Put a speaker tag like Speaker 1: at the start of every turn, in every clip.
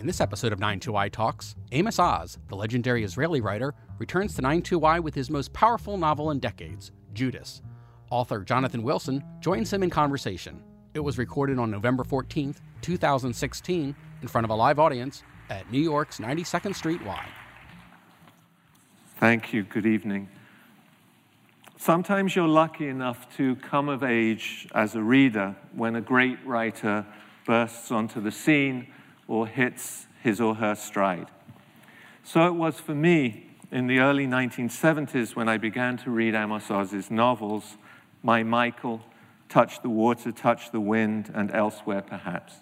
Speaker 1: In this episode of 92Y Talks, Amos Oz, the legendary Israeli writer, returns to 92Y with his most powerful novel in decades, Judas. Author Jonathan Wilson joins him in conversation. It was recorded on November 14th, 2016, in front of a live audience at New York's 92nd Street Y.
Speaker 2: Thank you. Good evening. Sometimes you're lucky enough to come of age as a reader when a great writer bursts onto the scene or hits his or her stride. So it was for me in the early 1970s when I began to read Amos Oz's novels, My Michael, Touch the Water, Touch the Wind, and Elsewhere Perhaps.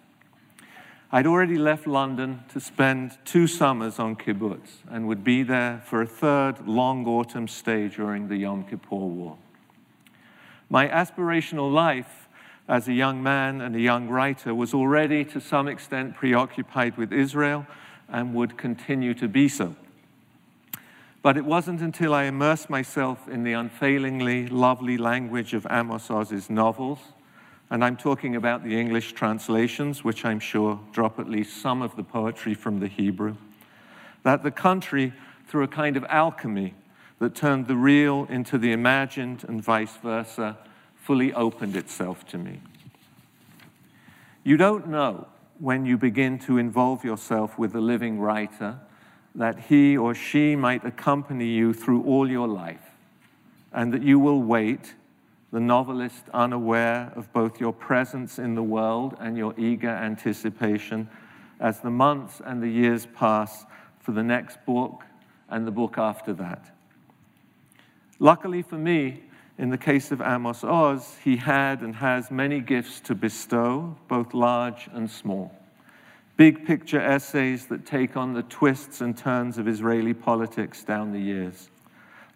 Speaker 2: I'd already left London to spend two summers on kibbutz and would be there for a third long autumn stay during the Yom Kippur War. My aspirational life as a young man and a young writer was already to some extent preoccupied with Israel and would continue to be so. But it wasn't until I immersed myself in the unfailingly lovely language of Amos Oz's novels and I'm talking about the English translations, which I'm sure drop at least some of the poetry from the Hebrew. That the country, through a kind of alchemy that turned the real into the imagined and vice versa, fully opened itself to me. You don't know when you begin to involve yourself with a living writer that he or she might accompany you through all your life, and that you will wait the novelist unaware of both your presence in the world and your eager anticipation as the months and the years pass for the next book and the book after that. Luckily for me, in the case of Amos Oz, he had and has many gifts to bestow, both large and small. Big picture essays that take on the twists and turns of Israeli politics down the years.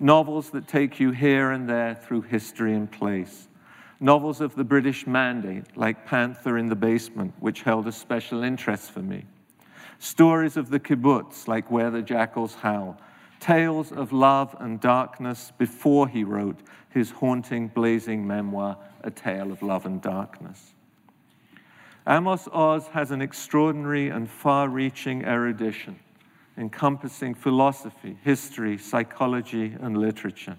Speaker 2: Novels that take you here and there through history and place, novels of the British Mandate, like Panther in the Basement, which held a special interest for me, stories of the kibbutz, like Where the Jackals Howl, tales of love and darkness before he wrote his haunting, blazing memoir, A Tale of Love and Darkness. Amos Oz has an extraordinary and far reaching erudition encompassing philosophy, history, psychology, and literature.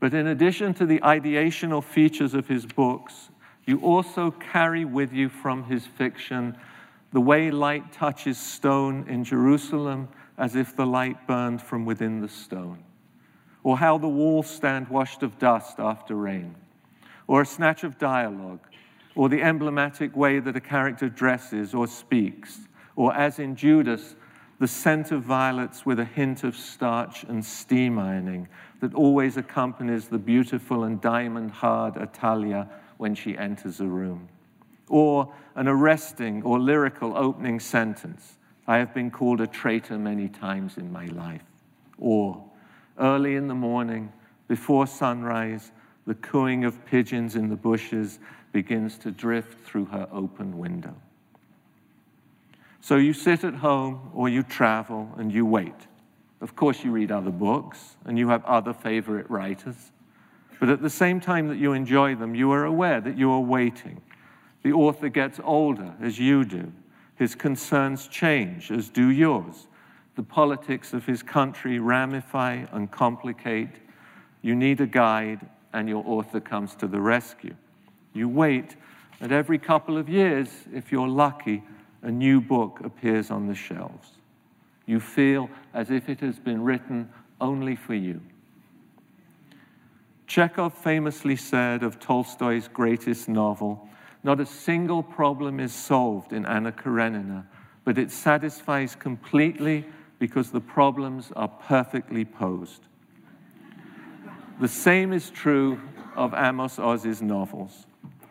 Speaker 2: But in addition to the ideational features of his books, you also carry with you from his fiction the way light touches stone in Jerusalem as if the light burned from within the stone, or how the walls stand washed of dust after rain, or a snatch of dialogue, or the emblematic way that a character dresses or speaks, or as in Judas, the scent of violets with a hint of starch and steam ironing that always accompanies the beautiful and diamond hard Atalia when she enters a room. Or an arresting or lyrical opening sentence I have been called a traitor many times in my life. Or early in the morning, before sunrise, the cooing of pigeons in the bushes begins to drift through her open window. So you sit at home or you travel and you wait. Of course, you read other books and you have other favorite writers. But at the same time that you enjoy them, you are aware that you are waiting. The author gets older, as you do. His concerns change, as do yours. The politics of his country ramify and complicate. You need a guide, and your author comes to the rescue. You wait, and every couple of years, if you're lucky, a new book appears on the shelves. You feel as if it has been written only for you. Chekhov famously said of Tolstoy's greatest novel, not a single problem is solved in Anna Karenina, but it satisfies completely because the problems are perfectly posed. The same is true of Amos Oz's novels.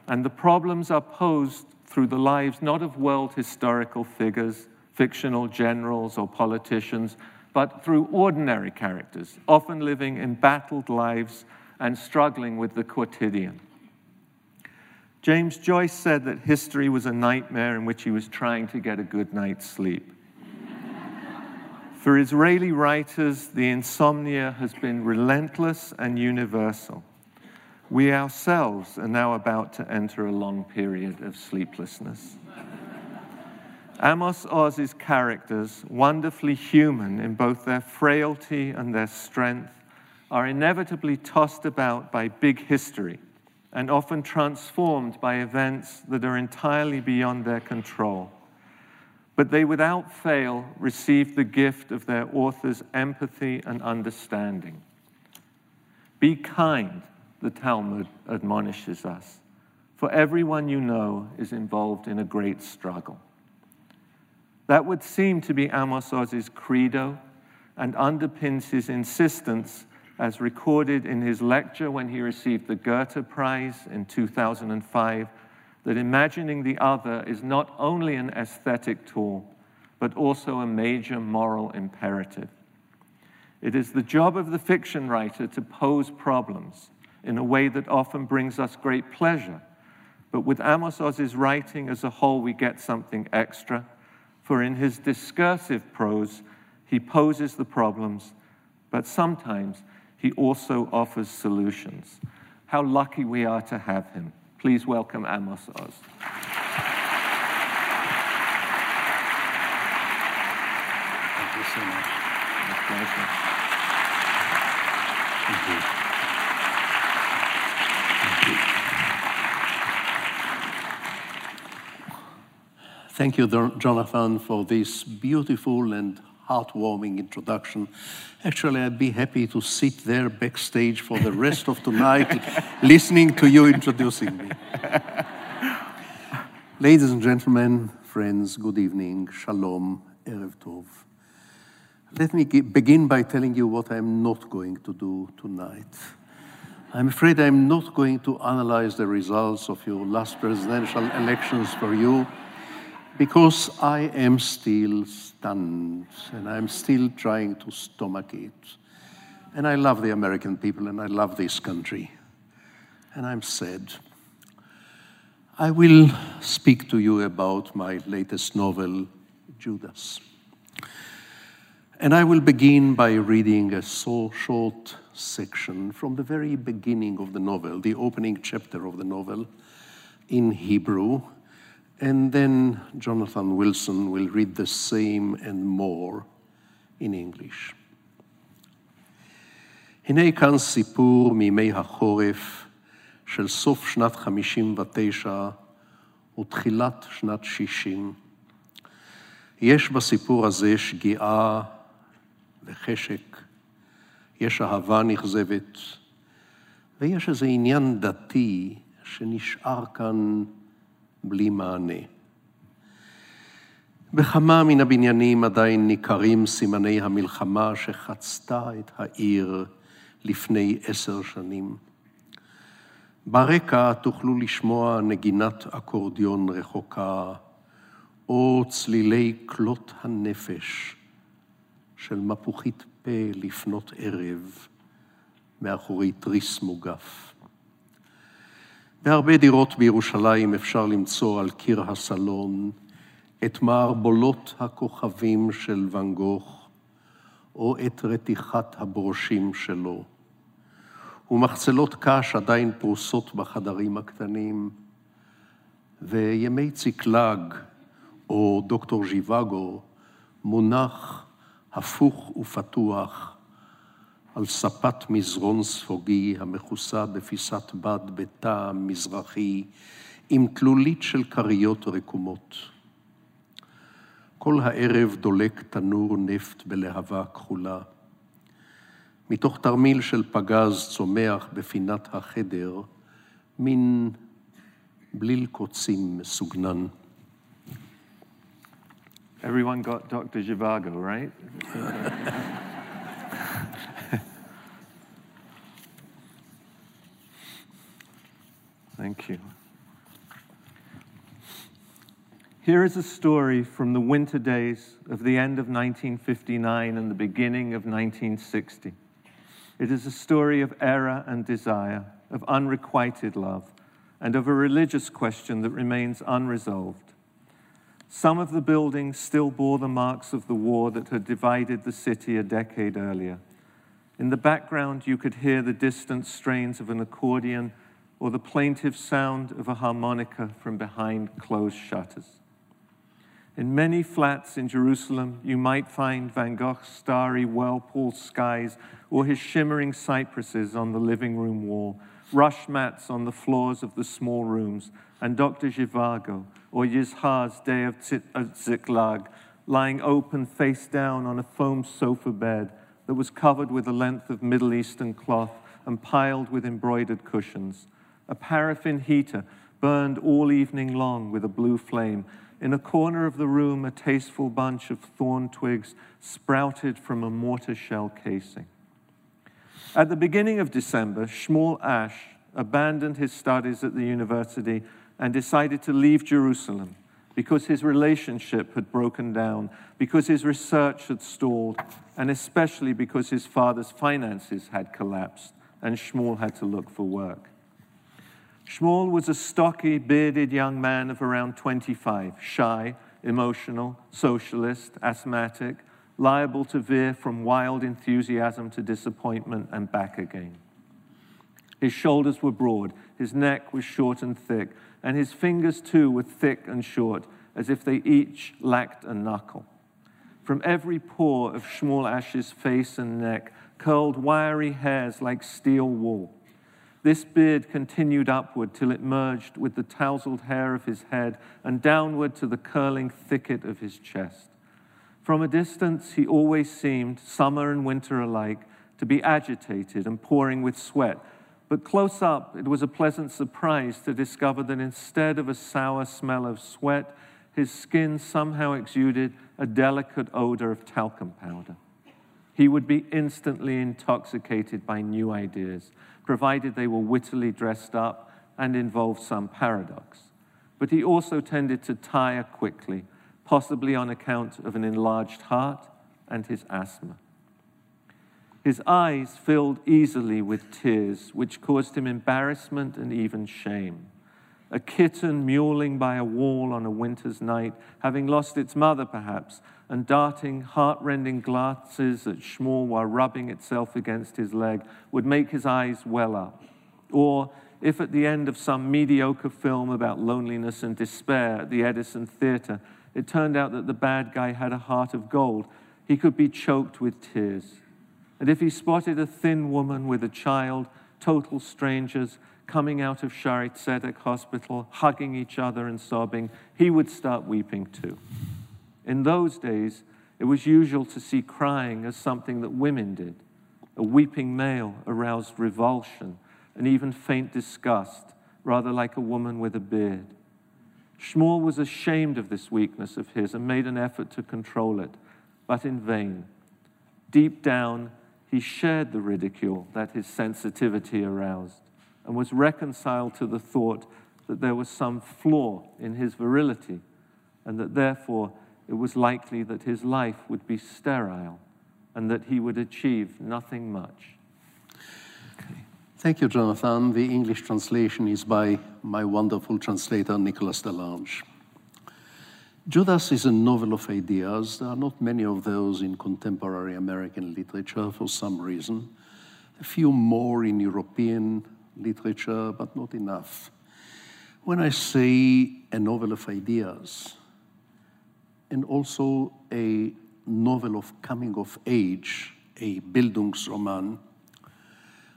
Speaker 2: And the problems are posed through the lives not of world historical figures, fictional generals or politicians, but through ordinary characters, often living embattled lives and struggling with the quotidian. James Joyce said that history was a nightmare in which he was trying to get a good night's sleep. For Israeli writers, the insomnia has been relentless and universal. We ourselves are now about to enter a long period of sleeplessness. Amos Oz's characters, wonderfully human in both their frailty and their strength, are inevitably tossed about by big history and often transformed by events that are entirely beyond their control. But they without fail receive the gift of their author's empathy and understanding. Be kind, the Talmud admonishes us, for everyone you know is involved in a great struggle. That would seem to be Amos Oz's credo and underpins his insistence as recorded in his lecture when he received the Goethe Prize in 2005, that imagining the other is not only an aesthetic tool, but also a major moral imperative. It is the job of the fiction writer to pose problems in a way that often brings us great pleasure. But with Amos Oz's writing as a whole, we get something extra, for in his discursive prose, he poses the problems, but sometimes he also offers solutions. How lucky we are to have him. Please welcome Amos Oz.
Speaker 1: Thank you so much.
Speaker 2: My pleasure.
Speaker 1: Thank you.
Speaker 3: Thank you, Jonathan, for this beautiful and heartwarming introduction. Actually, I'd be happy to sit there backstage for the rest of tonight listening to you introducing me. Ladies and gentlemen, friends, good evening, shalom, erev tov. Let me gi- begin by telling you what I'm not going to do tonight. I'm afraid I'm not going to analyze the results of your last presidential elections for you because I am still stunned and I'm still trying to stomach it. And I love the American people and I love this country. And I'm sad. I will speak to you about my latest novel, Judas. And I will begin by reading a so short section from the very beginning of the novel, the opening chapter of the novel, in Hebrew. And then Jonathan Wilson will read the same and more in English. הנה כאן סיפור מימי החורף של סוף שנת 59 ותחילת שנת 60. יש בסיפור הזה שגיאה וחשק, יש אהבה נכזבת, ויש איזה עניין דתי שנשאר כאן בלי מענה. בכמה מן הבניינים עדיין ניכרים סימני המלחמה שחצתה את העיר לפני עשר שנים. ברקע תוכלו לשמוע נגינת אקורדיון רחוקה, או צלילי כלות הנפש של מפוחית פה לפנות ערב מאחורי תריס מוגף. בהרבה דירות בירושלים אפשר למצוא על קיר הסלון את מערבולות הכוכבים של ואן גוך, או את רתיחת הברושים שלו. ומחצלות קש עדיין פרוסות בחדרים הקטנים, וימי ציקלג, או דוקטור ז'יוואגו, מונח הפוך ופתוח על ספת מזרון ספוגי המכוסה בפיסת בד בטעם מזרחי עם תלולית של כריות רקומות. כל הערב דולק תנור נפט בלהבה כחולה. מתוך תרמיל של פגז צומח בפינת החדר מין בליל קוצים מסוגנן.
Speaker 2: Everyone got Dr. Zhivago, right? Thank you. Here is a story from the winter days of the end of 1959 and the beginning of 1960. It is a story of error and desire, of unrequited love, and of a religious question that remains unresolved. Some of the buildings still bore the marks of the war that had divided the city a decade earlier. In the background, you could hear the distant strains of an accordion or the plaintive sound of a harmonica from behind closed shutters. In many flats in Jerusalem, you might find Van Gogh's starry whirlpool skies or his shimmering cypresses on the living room wall, rush mats on the floors of the small rooms, and Dr. Zhivago or Yizhar's Day of uh, Ziklag lying open face down on a foam sofa bed that was covered with a length of Middle Eastern cloth and piled with embroidered cushions. A paraffin heater burned all evening long with a blue flame. In a corner of the room, a tasteful bunch of thorn twigs sprouted from a mortar shell casing. At the beginning of December, Shmuel Ash abandoned his studies at the university and decided to leave Jerusalem because his relationship had broken down, because his research had stalled, and especially because his father's finances had collapsed and Shmuel had to look for work. Shmuel was a stocky, bearded young man of around 25, shy, emotional, socialist, asthmatic, liable to veer from wild enthusiasm to disappointment and back again. His shoulders were broad, his neck was short and thick, and his fingers too were thick and short, as if they each lacked a knuckle. From every pore of Shmuel Ash's face and neck curled wiry hairs like steel wool. This beard continued upward till it merged with the tousled hair of his head and downward to the curling thicket of his chest. From a distance, he always seemed, summer and winter alike, to be agitated and pouring with sweat. But close up, it was a pleasant surprise to discover that instead of a sour smell of sweat, his skin somehow exuded a delicate odor of talcum powder. He would be instantly intoxicated by new ideas, provided they were wittily dressed up and involved some paradox. But he also tended to tire quickly, possibly on account of an enlarged heart and his asthma. His eyes filled easily with tears, which caused him embarrassment and even shame a kitten mewling by a wall on a winter's night, having lost its mother perhaps, and darting heart-rending glances at Shmuel while rubbing itself against his leg, would make his eyes well up. Or if at the end of some mediocre film about loneliness and despair at the Edison Theater, it turned out that the bad guy had a heart of gold, he could be choked with tears. And if he spotted a thin woman with a child, total strangers, coming out of Shaare Zedek Hospital, hugging each other and sobbing, he would start weeping too. In those days, it was usual to see crying as something that women did. A weeping male aroused revulsion and even faint disgust, rather like a woman with a beard. Shmuel was ashamed of this weakness of his and made an effort to control it, but in vain. Deep down, he shared the ridicule that his sensitivity aroused and was reconciled to the thought that there was some flaw in his virility and that therefore it was likely that his life would be sterile and that he would achieve nothing much.
Speaker 3: Okay. Thank you, Jonathan. The English translation is by my wonderful translator, Nicholas de Lange. Judas is a novel of ideas. There are not many of those in contemporary American literature for some reason. A few more in European literature, but not enough. When I say a novel of ideas, and also a novel of coming of age, a Bildungsroman,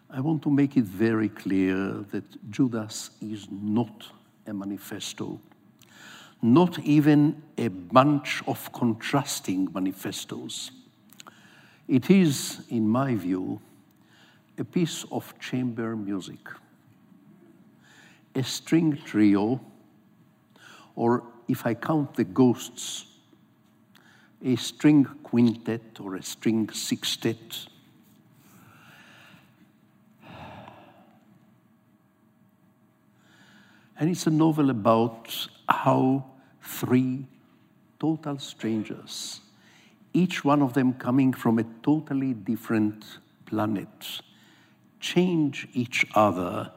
Speaker 3: I want to make it very clear that Judas is not a manifesto, not even a bunch of contrasting manifestos. It is, in my view, a piece of chamber music, a string trio, or if I count the ghosts, a string quintet or a string sextet. And it's a novel about how three total strangers, each one of them coming from a totally different planet, change each other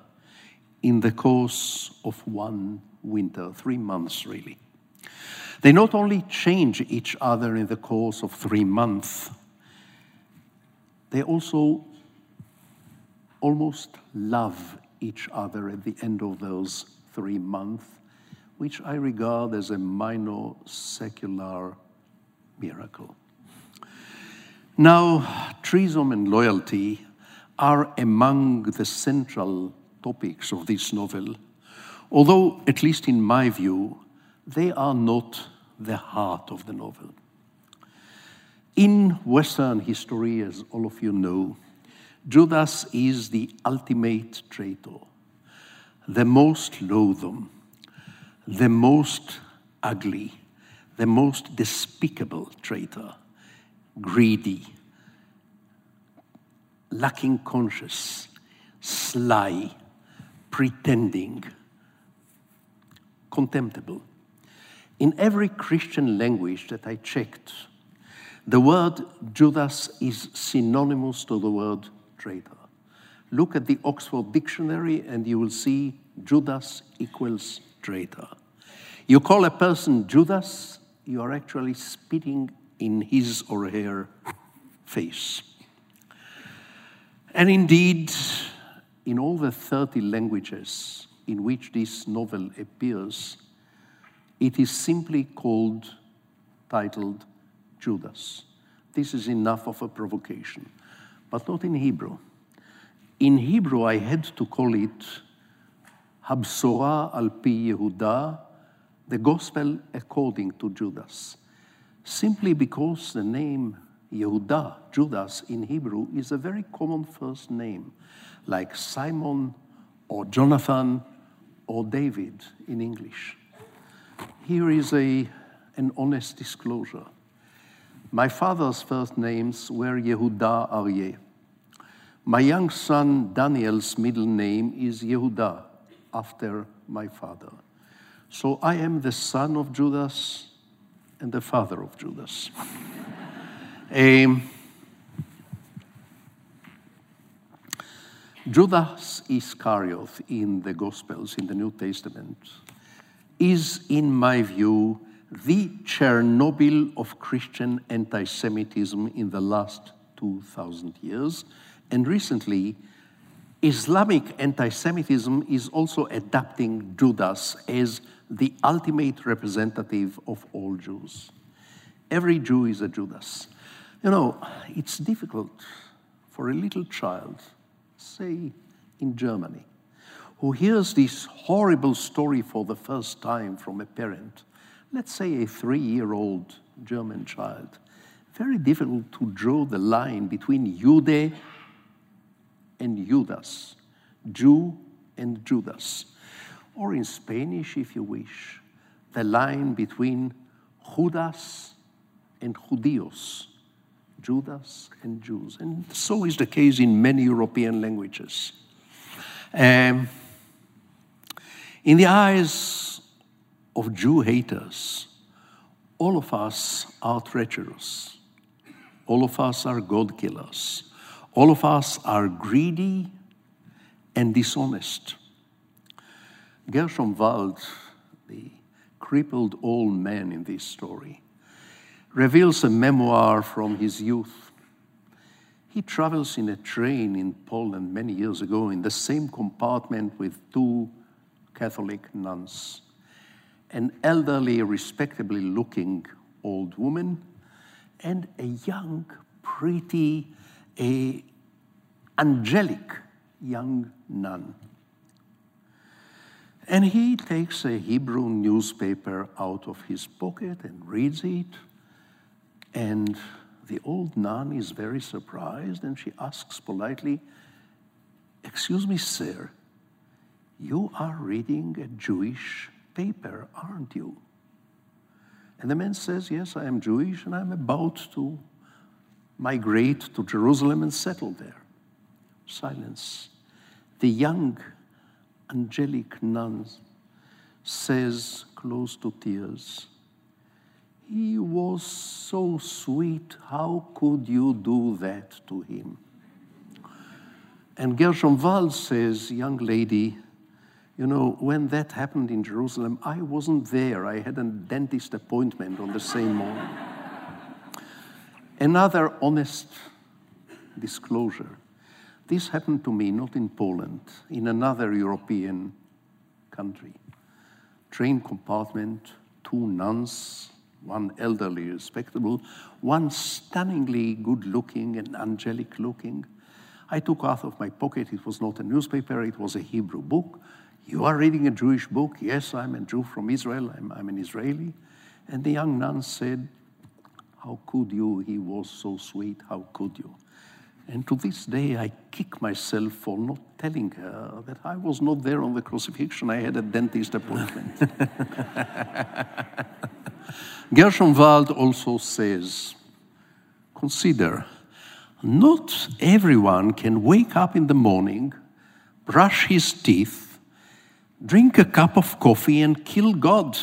Speaker 3: in the course of one winter, three months really. They not only change each other in the course of three months, they also almost love each other at the end of those three months which I regard as a minor secular miracle. Now, treason and loyalty are among the central topics of this novel, although, at least in my view, they are not the heart of the novel. In Western history, as all of you know, Judas is the ultimate traitor, the most loathsome, the most ugly, the most despicable traitor, greedy, lacking conscience, sly, pretending, contemptible. In every Christian language that I checked, the word Judas is synonymous to the word traitor. Look at the Oxford Dictionary and you will see Judas equals traitor. You call a person Judas, you are actually spitting in his or her face. And indeed, in all the 30 languages in which this novel appears, it is simply called, titled Judas. This is enough of a provocation, but not in Hebrew. In Hebrew, I had to call it Habsora al pi Yehuda, the gospel according to Judas, simply because the name Yehuda, Judas in Hebrew, is a very common first name, like Simon or Jonathan or David in English. Here is a, an honest disclosure. My father's first names were Yehuda Aryeh. My young son Daniel's middle name is Yehuda, after my father. So I am the son of Judas and the father of Judas. Judas Iscariot in the Gospels, in the New Testament, is, in my view, the Chernobyl of Christian anti Semitism in the last 2,000 years. And recently, Islamic anti Semitism is also adapting Judas as the ultimate representative of all Jews. Every Jew is a Judas. You know, it's difficult for a little child, say in Germany, who hears this horrible story for the first time from a parent, let's say a three year old German child, very difficult to draw the line between Jude and Judas, Jew and Judas. Or in Spanish, if you wish, the line between Judas and Judíos, Judas and Jews. And so is the case in many European languages. Um, in the eyes of Jew haters, all of us are treacherous. All of us are God killers. All of us are greedy and dishonest. Gershom Wald, the crippled old man in this story, reveals a memoir from his youth. He travels in a train in Poland many years ago in the same compartment with two Catholic nuns an elderly, respectably looking old woman and a young, pretty, a angelic young nun. And he takes a Hebrew newspaper out of his pocket and reads it. And the old nun is very surprised and she asks politely, Excuse me, sir, you are reading a Jewish paper, aren't you? And the man says, Yes, I am Jewish and I'm about to migrate to Jerusalem and settle there. Silence. The young angelic nun says, close to tears, He was so sweet. How could you do that to him? And Gershom Wald says, Young lady, you know, when that happened in Jerusalem, I wasn't there. I had a dentist appointment on the same morning. Another honest disclosure this happened to me not in Poland, in another European country. train compartment, two nuns, one elderly, respectable, one stunningly good looking and angelic looking. I took out of my pocket, it was not a newspaper, it was a Hebrew book. You are reading a Jewish book? Yes, I'm a Jew from Israel, I'm, I'm an Israeli. And the young nun said, How could you? He was so sweet, how could you? And to this day, I kick myself for not telling her that I was not there on the crucifixion. I had a dentist appointment. Gershom Wald also says consider, not everyone can wake up in the morning, brush his teeth, drink a cup of coffee, and kill God.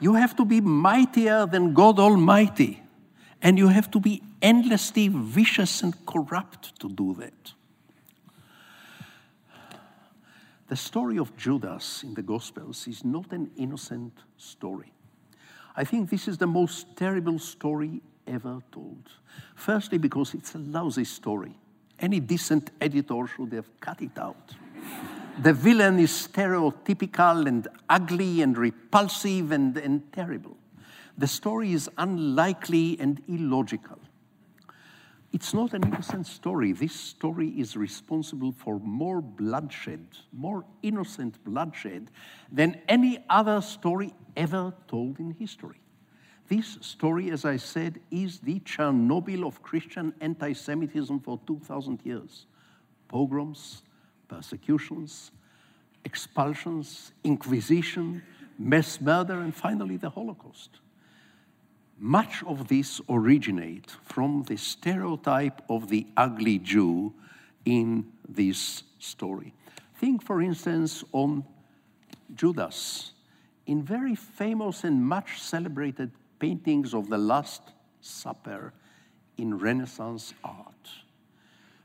Speaker 3: you have to be mightier than God Almighty. And you have to be endlessly vicious and corrupt to do that. The story of Judas in the Gospels is not an innocent story. I think this is the most terrible story ever told. Firstly, because it's a lousy story. Any decent editor should have cut it out. the villain is stereotypical and ugly and repulsive and, and terrible. The story is unlikely and illogical. It's not an innocent story. This story is responsible for more bloodshed, more innocent bloodshed, than any other story ever told in history. This story, as I said, is the Chernobyl of Christian anti Semitism for 2,000 years. Pogroms, persecutions, expulsions, inquisition, mass murder, and finally the Holocaust. Much of this originates from the stereotype of the ugly Jew in this story. Think, for instance, on Judas. In very famous and much celebrated paintings of the Last Supper in Renaissance art,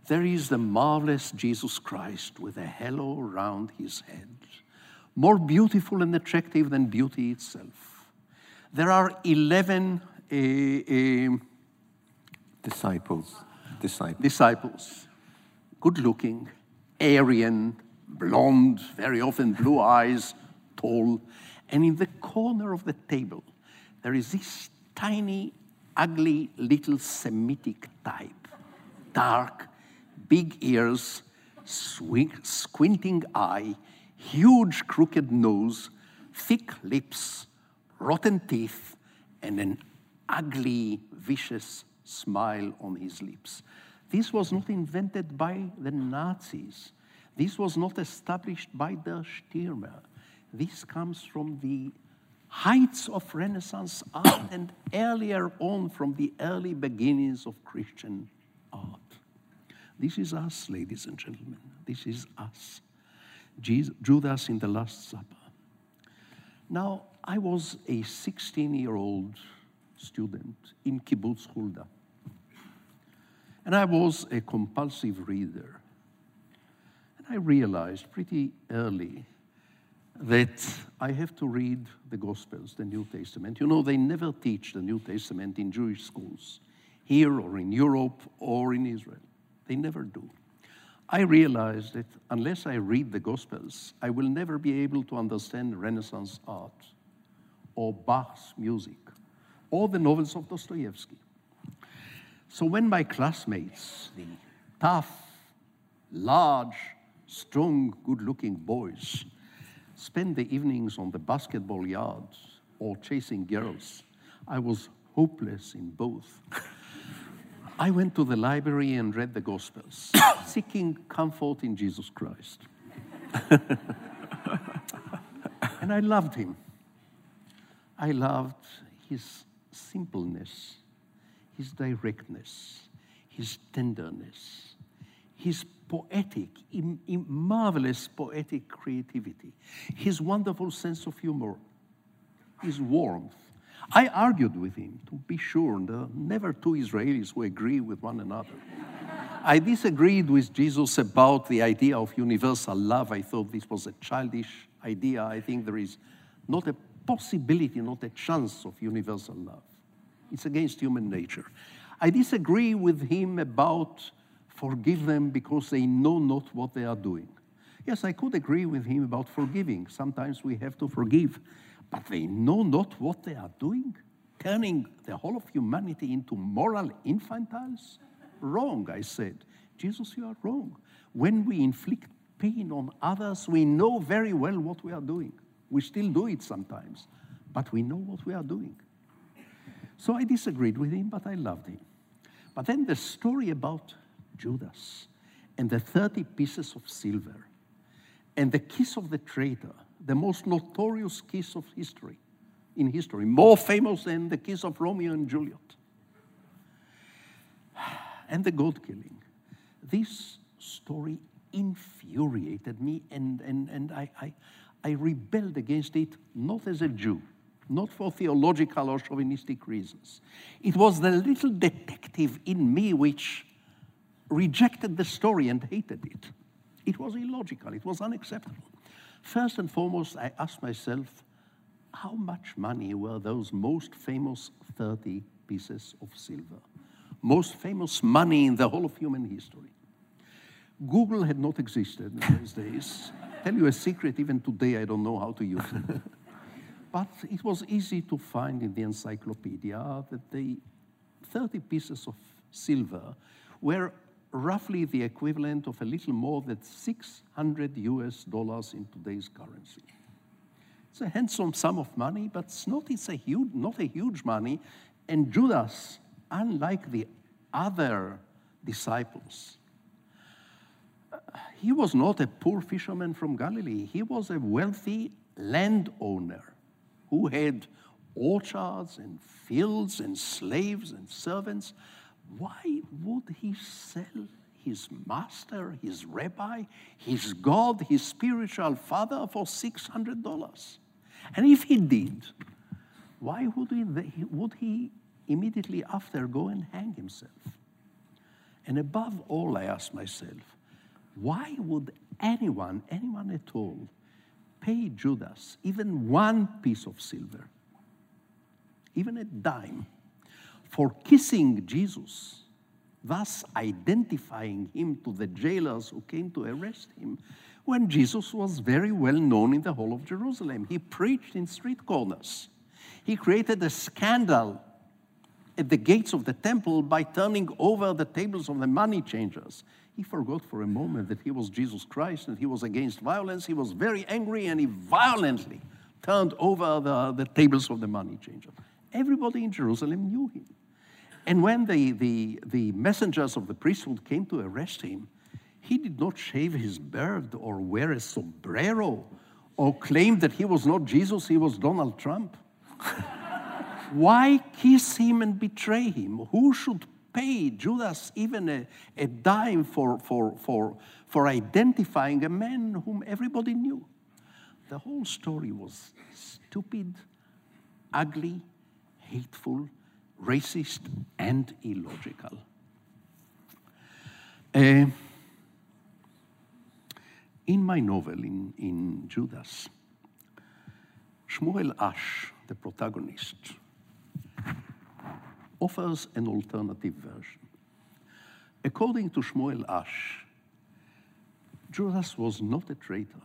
Speaker 3: there is the marvelous Jesus Christ with a halo around his head, more beautiful and attractive than beauty itself there are 11 uh, uh,
Speaker 4: disciples.
Speaker 3: Disciples. Disciples. Good looking, Aryan, blonde, very often blue eyes, tall. And in the corner of the table, there is this tiny, ugly little Semitic type. Dark, big ears, squinting eye, huge crooked nose, thick lips, rotten teeth, and an ugly, vicious smile on his lips. This was not invented by the Nazis. This was not established by the Stürmer. This comes from the heights of Renaissance art and earlier on from the early beginnings of Christian art. This is us, ladies and gentlemen. This is us. Jesus, Judas in the Last Supper. Now, I was a 16 year old student in Kibbutz Hulda. And I was a compulsive reader. And I realized pretty early that I have to read the Gospels, the New Testament. You know, they never teach the New Testament in Jewish schools, here or in Europe or in Israel. They never do. I realized that unless I read the Gospels, I will never be able to understand Renaissance art or Bach's music or the novels of Dostoevsky. So when my classmates, the tough, large, strong, good looking boys, spent the evenings on the basketball yards or chasing girls, I was hopeless in both. I went to the library and read the Gospels, seeking comfort in Jesus Christ. and I loved him. I loved his simpleness, his directness, his tenderness, his poetic, in, in marvelous poetic creativity, his wonderful sense of humor, his warmth. I argued with him, to be sure, never two Israelis who agree with one another. I disagreed with Jesus about the idea of universal love. I thought this was a childish idea. I think there is not a possibility, not a chance of universal love. It's against human nature. I disagree with him about forgive them because they know not what they are doing. Yes, I could agree with him about forgiving. Sometimes we have to forgive, but they know not what they are doing, turning the whole of humanity into moral infantiles. Wrong, I said. Jesus, you are wrong. When we inflict pain on others, we know very well what we are doing. We still do it sometimes, but we know what we are doing. So I disagreed with him, but I loved him. But then the story about Judas and the 30 pieces of silver and the kiss of the traitor, the most notorious kiss of history, in history, more famous than the kiss of Romeo and Juliet, and the goat killing. This story infuriated me, and, and, and I, I, I rebelled against it, not as a Jew, not for theological or chauvinistic reasons. It was the little detective in me which rejected the story and hated it. It was illogical, it was unacceptable. First and foremost, I asked myself, how much money were those most famous 30 pieces of silver? Most famous money in the whole of human history. Google had not existed in those days. Tell you a secret, even today I don't know how to use it. but it was easy to find in the encyclopedia that the 30 pieces of silver were roughly the equivalent of a little more than 600 US dollars in today's currency. It's a handsome sum of money, but it's not, it's a huge, not a huge money. And Judas, unlike the other disciples, uh, he was not a poor fisherman from Galilee. He was a wealthy landowner who had orchards and fields and slaves and servants why would he sell his master, his rabbi, his God, his spiritual father for $600? And if he did, why would he, would he immediately after go and hang himself? And above all, I ask myself, why would anyone, anyone at all, pay Judas even one piece of silver, even a dime? for kissing Jesus, thus identifying him to the jailers who came to arrest him, when Jesus was very well known in the whole of Jerusalem. He preached in street corners. He created a scandal at the gates of the temple by turning over the tables of the money changers. He forgot for a moment that he was Jesus Christ and he was against violence. He was very angry and he violently turned over the, the tables of the money changers. Everybody in Jerusalem knew him. And when the, the, the messengers of the priesthood came to arrest him, he did not shave his beard or wear a sombrero or claim that he was not Jesus, he was Donald Trump. Why kiss him and betray him? Who should pay Judas even a, a dime for, for, for, for identifying a man whom everybody knew? The whole story was stupid, ugly, hateful, racist and illogical. Uh, in my novel, in, in Judas, Shmuel Ash, the protagonist, offers an alternative version. According to Shmuel Ash, Judas was not a traitor.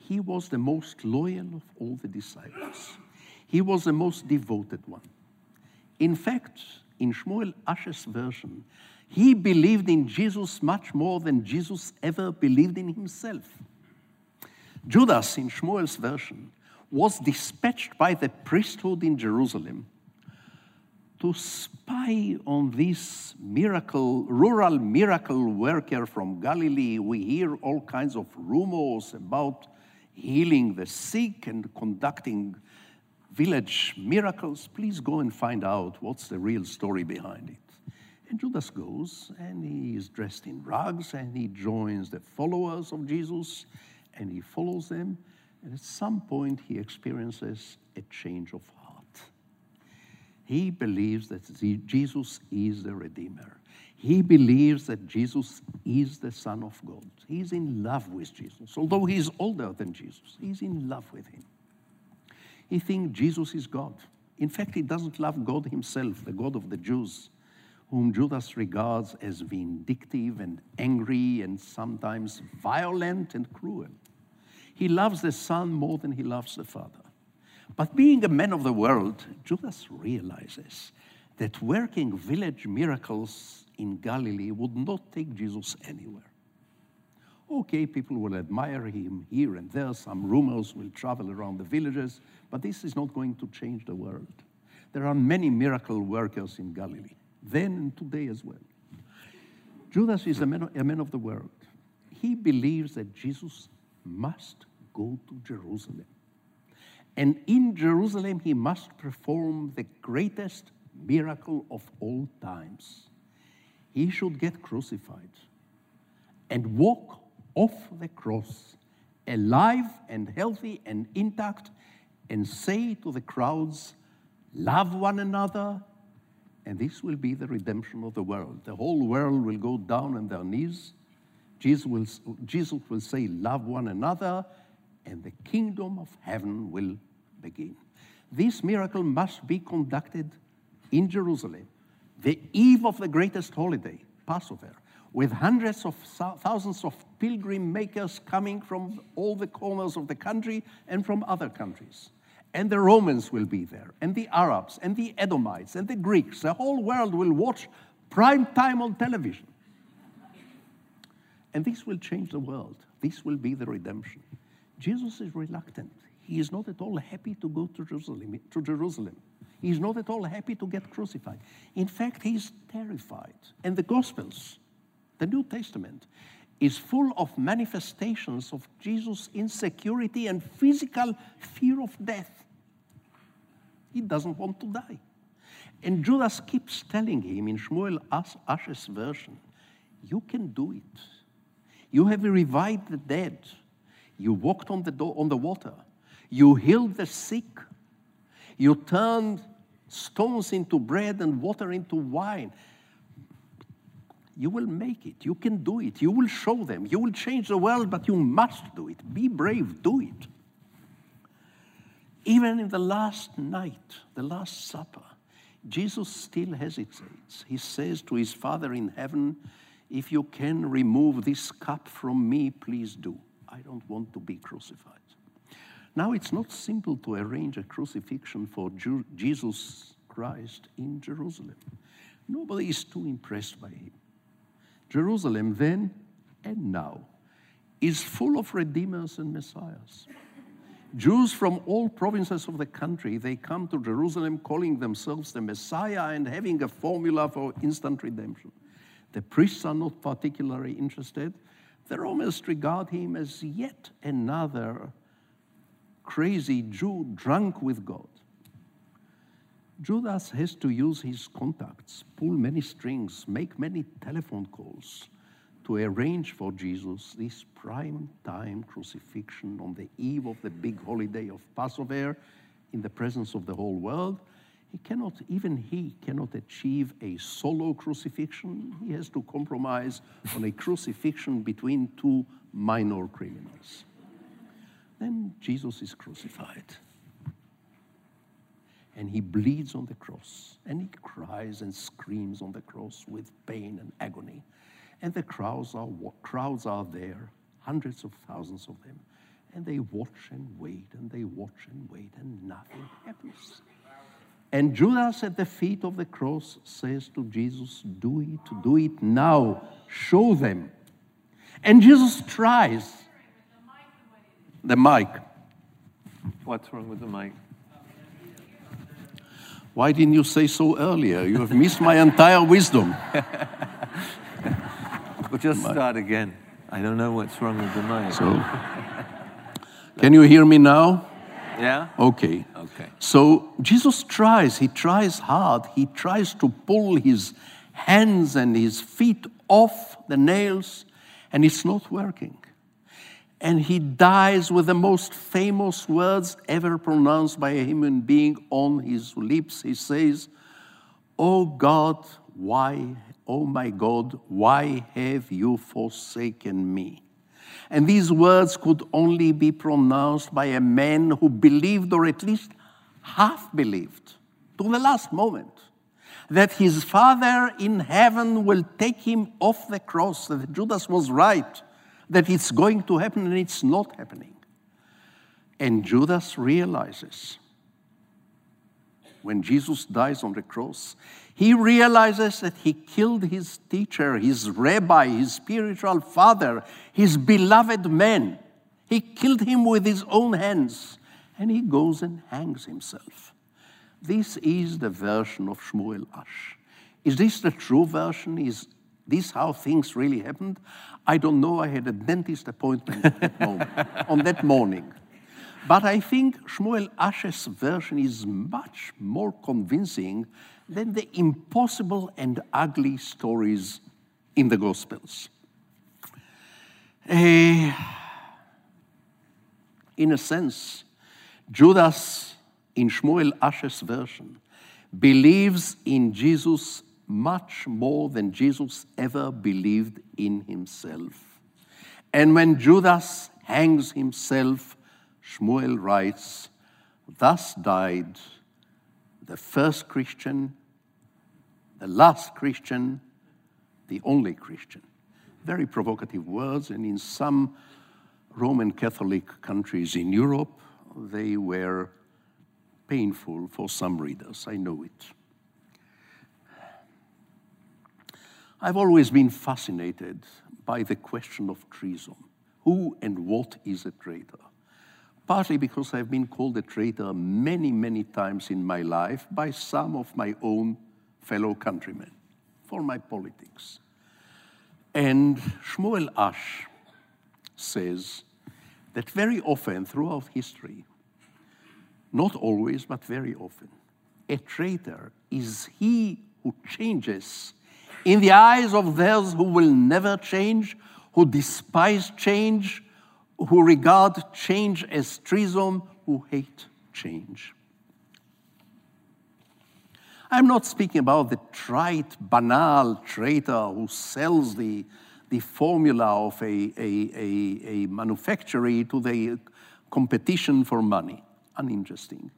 Speaker 3: He was the most loyal of all the disciples. He was the most devoted one. In fact, in Shmuel Ash's version, he believed in Jesus much more than Jesus ever believed in himself. Judas, in Shmuel's version, was dispatched by the priesthood in Jerusalem to spy on this miracle, rural miracle worker from Galilee. We hear all kinds of rumors about healing the sick and conducting village miracles, please go and find out what's the real story behind it. And Judas goes and he is dressed in rags and he joins the followers of Jesus and he follows them. And at some point, he experiences a change of heart. He believes that Jesus is the Redeemer. He believes that Jesus is the Son of God. He's in love with Jesus. Although he's older than Jesus, he's in love with him. He thinks Jesus is God. In fact, he doesn't love God himself, the God of the Jews, whom Judas regards as vindictive and angry and sometimes violent and cruel. He loves the Son more than he loves the Father. But being a man of the world, Judas realizes that working village miracles in Galilee would not take Jesus anywhere. Okay, people will admire him here and there, some rumors will travel around the villages, but this is not going to change the world. There are many miracle workers in Galilee, then and today as well. Judas is a man, a man of the world. He believes that Jesus must go to Jerusalem. And in Jerusalem, he must perform the greatest miracle of all times. He should get crucified and walk off the cross, alive and healthy and intact, and say to the crowds, Love one another, and this will be the redemption of the world. The whole world will go down on their knees. Jesus will, Jesus will say, Love one another, and the kingdom of heaven will begin. This miracle must be conducted in Jerusalem, the eve of the greatest holiday, Passover, with hundreds of thousands of pilgrim makers coming from all the corners of the country and from other countries. And the Romans will be there, and the Arabs, and the Edomites, and the Greeks. The whole world will watch prime time on television. And this will change the world. This will be the redemption. Jesus is reluctant. He is not at all happy to go to Jerusalem. To Jerusalem. He is not at all happy to get crucified. In fact, he is terrified. And the Gospels, the New Testament, is full of manifestations of Jesus' insecurity and physical fear of death. He doesn't want to die. And Judas keeps telling him in Shmuel Ash's version, You can do it. You have revived the dead. You walked on the, on the water. You healed the sick. You turned stones into bread and water into wine. You will make it. You can do it. You will show them. You will change the world, but you must do it. Be brave. Do it. Even in the last night, the Last Supper, Jesus still hesitates. He says to his Father in heaven, If you can remove this cup from me, please do. I don't want to be crucified. Now, it's not simple to arrange a crucifixion for Jesus Christ in Jerusalem. Nobody is too impressed by him. Jerusalem then and now is full of redeemers and messiahs. Jews from all provinces of the country, they come to Jerusalem calling themselves the Messiah and having a formula for instant redemption. The priests are not particularly interested. The Romans regard him as yet another crazy Jew drunk with God. Judas has to use his contacts, pull many strings, make many telephone calls to arrange for Jesus this prime time crucifixion on the eve of the big holiday of Passover in the presence of the whole world. He cannot, even he cannot achieve a solo crucifixion. He has to compromise on a crucifixion between two minor criminals. Then Jesus is crucified. And he bleeds on the cross. And he cries and screams on the cross with pain and agony. And the crowds are, crowds are there, hundreds of thousands of them. And they watch and wait and they watch and wait, and nothing happens. And Judas at the feet of the cross says to Jesus, Do it, do it now, show them. And Jesus tries the mic.
Speaker 2: What's wrong with the mic?
Speaker 3: Why didn't you say so earlier? You have missed my entire wisdom.
Speaker 2: we'll just start again. I don't know what's wrong with the mic.
Speaker 3: So, can you hear me now?
Speaker 2: Yeah?
Speaker 3: Okay.
Speaker 2: Okay.
Speaker 3: So Jesus tries, he tries hard. He tries to pull his hands and his feet off the nails, and it's not working and he dies with the most famous words ever pronounced by a human being on his lips. He says, Oh God, why, oh my God, why have you forsaken me? And these words could only be pronounced by a man who believed, or at least half believed, to the last moment, that his Father in heaven will take him off the cross, that Judas was right, that it's going to happen and it's not happening. And Judas realizes when Jesus dies on the cross, he realizes that he killed his teacher, his rabbi, his spiritual father, his beloved man. He killed him with his own hands, and he goes and hangs himself. This is the version of Shmuel Ash. Is this the true version? Is this how things really happened? I don't know. I had a dentist appointment that moment, on that morning. But I think Shmuel Ash's version is much more convincing than the impossible and ugly stories in the Gospels. Uh, in a sense, Judas, in Shmuel Ash's version, believes in Jesus much more than Jesus ever believed in himself. And when Judas hangs himself, Shmuel writes, Thus died the first Christian, the last Christian, the only Christian. Very provocative words, and in some Roman Catholic countries in Europe, they were painful for some readers. I know it. I've always been fascinated by the question of treason. Who and what is a traitor? partly because I've been called a traitor many, many times in my life by some of my own fellow countrymen for my politics. And Shmuel Ash says that very often throughout history, not always, but very often, a traitor is he who changes in the eyes of those who will never change, who despise change, who regard change as treason, who hate change. I'm not speaking about the trite, banal traitor who sells the, the formula of a, a, a, a manufacturer to the competition for money. Uninteresting.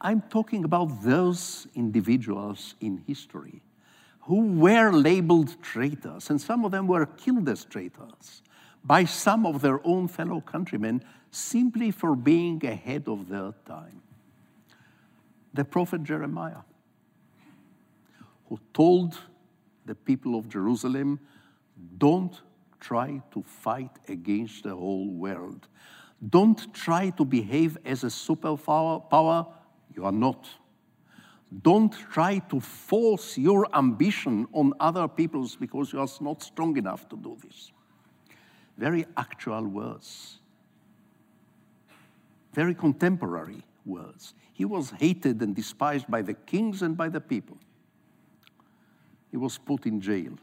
Speaker 3: I'm talking about those individuals in history who were labeled traitors, and some of them were killed as traitors by some of their own fellow countrymen simply for being ahead of their time. The prophet Jeremiah, who told the people of Jerusalem, don't try to fight against the whole world. Don't try to behave as a superpower. Power. You are not. Don't try to force your ambition on other peoples because you are not strong enough to do this very actual words, very contemporary words. He was hated and despised by the kings and by the people. He was put in jail.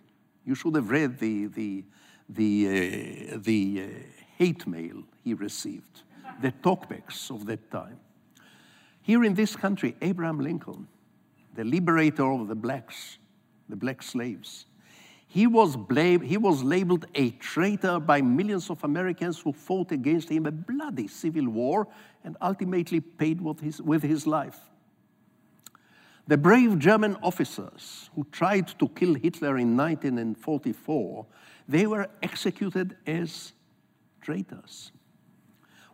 Speaker 3: You should have read the, the, the, uh, the uh, hate mail he received, the talkbacks of that time. Here in this country, Abraham Lincoln, the liberator of the blacks, the black slaves, he was, blamed, he was labeled a traitor by millions of Americans who fought against him a bloody civil war and ultimately paid with his, with his life. The brave German officers who tried to kill Hitler in 1944, they were executed as traitors.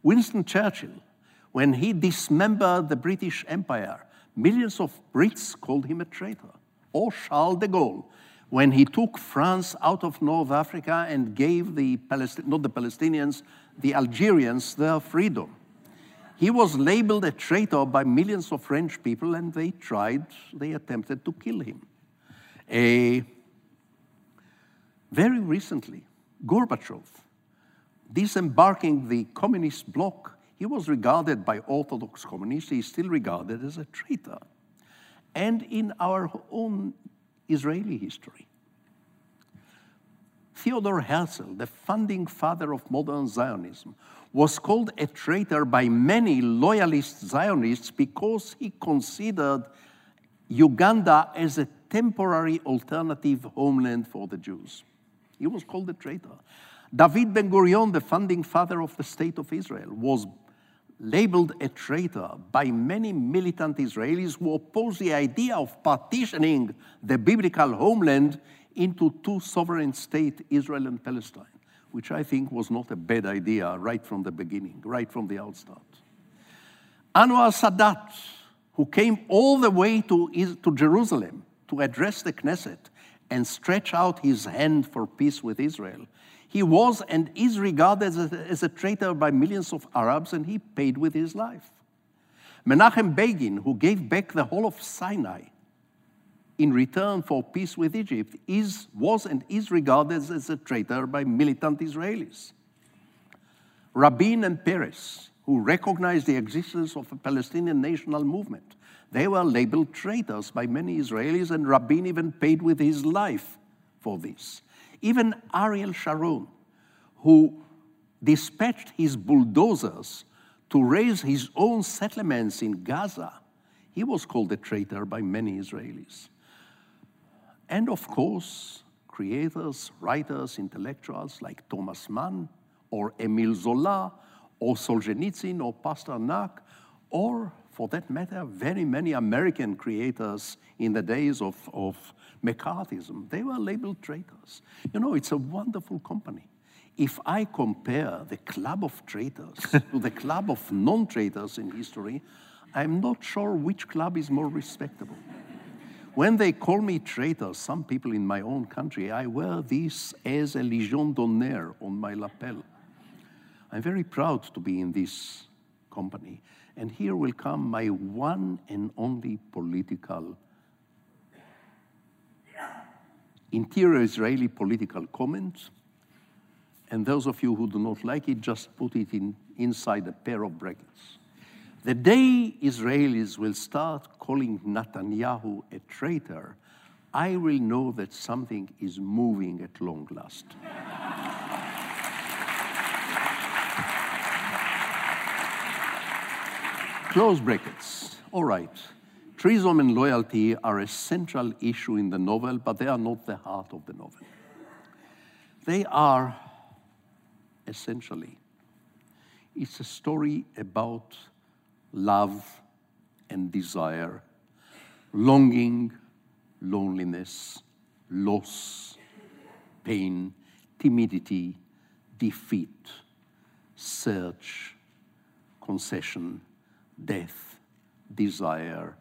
Speaker 3: Winston Churchill, when he dismembered the British Empire, millions of Brits called him a traitor. Or Charles de Gaulle, when he took France out of North Africa and gave the Palest- not the Palestinians, the Algerians their freedom. He was labeled a traitor by millions of French people, and they tried, they attempted to kill him. A, very recently, Gorbachev, disembarking the communist bloc, he was regarded by Orthodox communists, he is still regarded as a traitor. And in our own Israeli history. Theodor Herzl, the founding father of modern Zionism, was called a traitor by many loyalist Zionists because he considered Uganda as a temporary alternative homeland for the Jews. He was called a traitor. David Ben Gurion, the founding father of the state of Israel, was labeled a traitor by many militant Israelis who oppose the idea of partitioning the biblical homeland into two sovereign states, Israel and Palestine, which I think was not a bad idea right from the beginning, right from the outstart. Anwar Sadat, who came all the way to, to Jerusalem to address the Knesset and stretch out his hand for peace with Israel, he was and is regarded as a, as a traitor by millions of Arabs, and he paid with his life. Menachem Begin, who gave back the whole of Sinai in return for peace with Egypt, is, was and is regarded as a traitor by militant Israelis. Rabin and Peres, who recognized the existence of a Palestinian national movement, they were labeled traitors by many Israelis, and Rabin even paid with his life for this. Even Ariel Sharon, who dispatched his bulldozers to raze his own settlements in Gaza, he was called a traitor by many Israelis. And of course, creators, writers, intellectuals like Thomas Mann or Emile Zola or Solzhenitsyn or Pasternak or for that matter, very many American creators in the days of, of McCarthyism, they were labeled traitors. You know, it's a wonderful company. If I compare the club of traitors to the club of non traitors in history, I'm not sure which club is more respectable. When they call me traitor, some people in my own country, I wear this as a Legion d'honneur on my lapel. I'm very proud to be in this company. And here will come my one and only political, interior Israeli political comment. And those of you who do not like it, just put it in, inside a pair of brackets. The day Israelis will start calling Netanyahu a traitor, I will know that something is moving at long last. Close brackets. All right. Treason and loyalty are a central issue in the novel, but they are not the heart of the novel. They are essentially, it's a story about love and desire, longing, loneliness, loss, pain, timidity, defeat, search, concession, death, desire,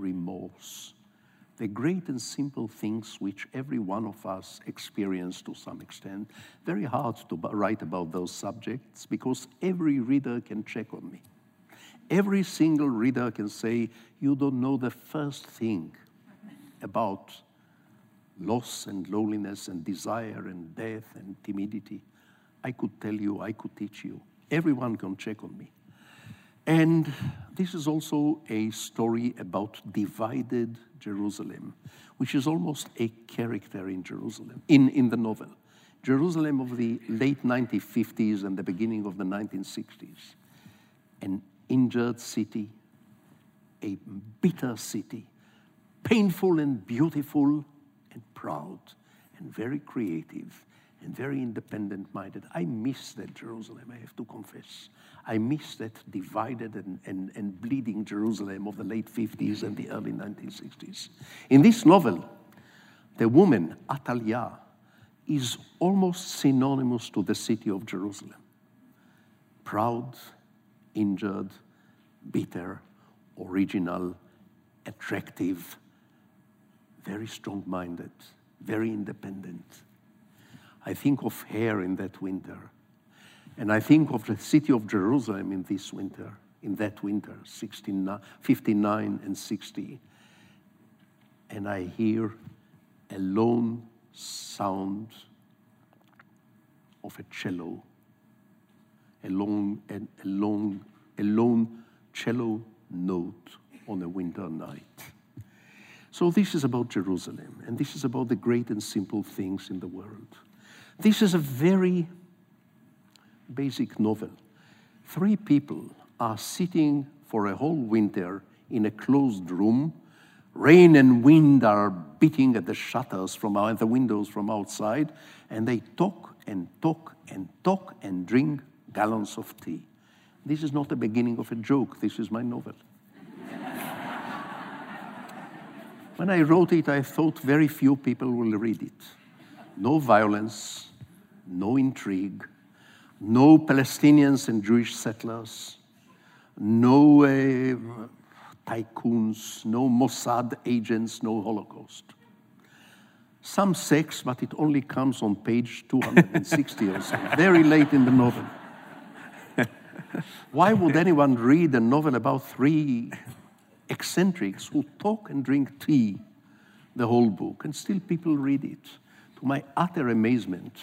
Speaker 3: remorse. The great and simple things which every one of us experience to some extent. Very hard to write about those subjects because every reader can check on me. Every single reader can say, You don't know the first thing about loss and loneliness and desire and death and timidity. I could tell you, I could teach you. Everyone can check on me. And this is also a story about divided Jerusalem, which is almost a character in Jerusalem, in, in the novel. Jerusalem of the late 1950s and the beginning of the 1960s. An injured city, a bitter city, painful and beautiful and proud and very creative and very independent minded. I miss that Jerusalem, I have to confess. I miss that divided and, and, and bleeding Jerusalem of the late 50s and the early 1960s. In this novel, the woman, Atalia, is almost synonymous to the city of Jerusalem. Proud, injured, bitter, original, attractive, very strong minded, very independent. I think of her in that winter and I think of the city of Jerusalem in this winter, in that winter, 59 and 60. And I hear a lone sound of a cello, a long, a, a long, a lone cello note on a winter night. So this is about Jerusalem, and this is about the great and simple things in the world. This is a very basic novel. Three people are sitting for a whole winter in a closed room. Rain and wind are beating at the shutters from out, the windows from outside, and they talk and talk and talk and drink gallons of tea. This is not the beginning of a joke, this is my novel. when I wrote it, I thought very few people will read it. No violence, no intrigue, no Palestinians and Jewish settlers, no uh, tycoons, no Mossad agents, no Holocaust. Some sex, but it only comes on page 260 or so, very late in the novel. Why would anyone read a novel about three eccentrics who talk and drink tea the whole book? And still people read it. To my utter amazement,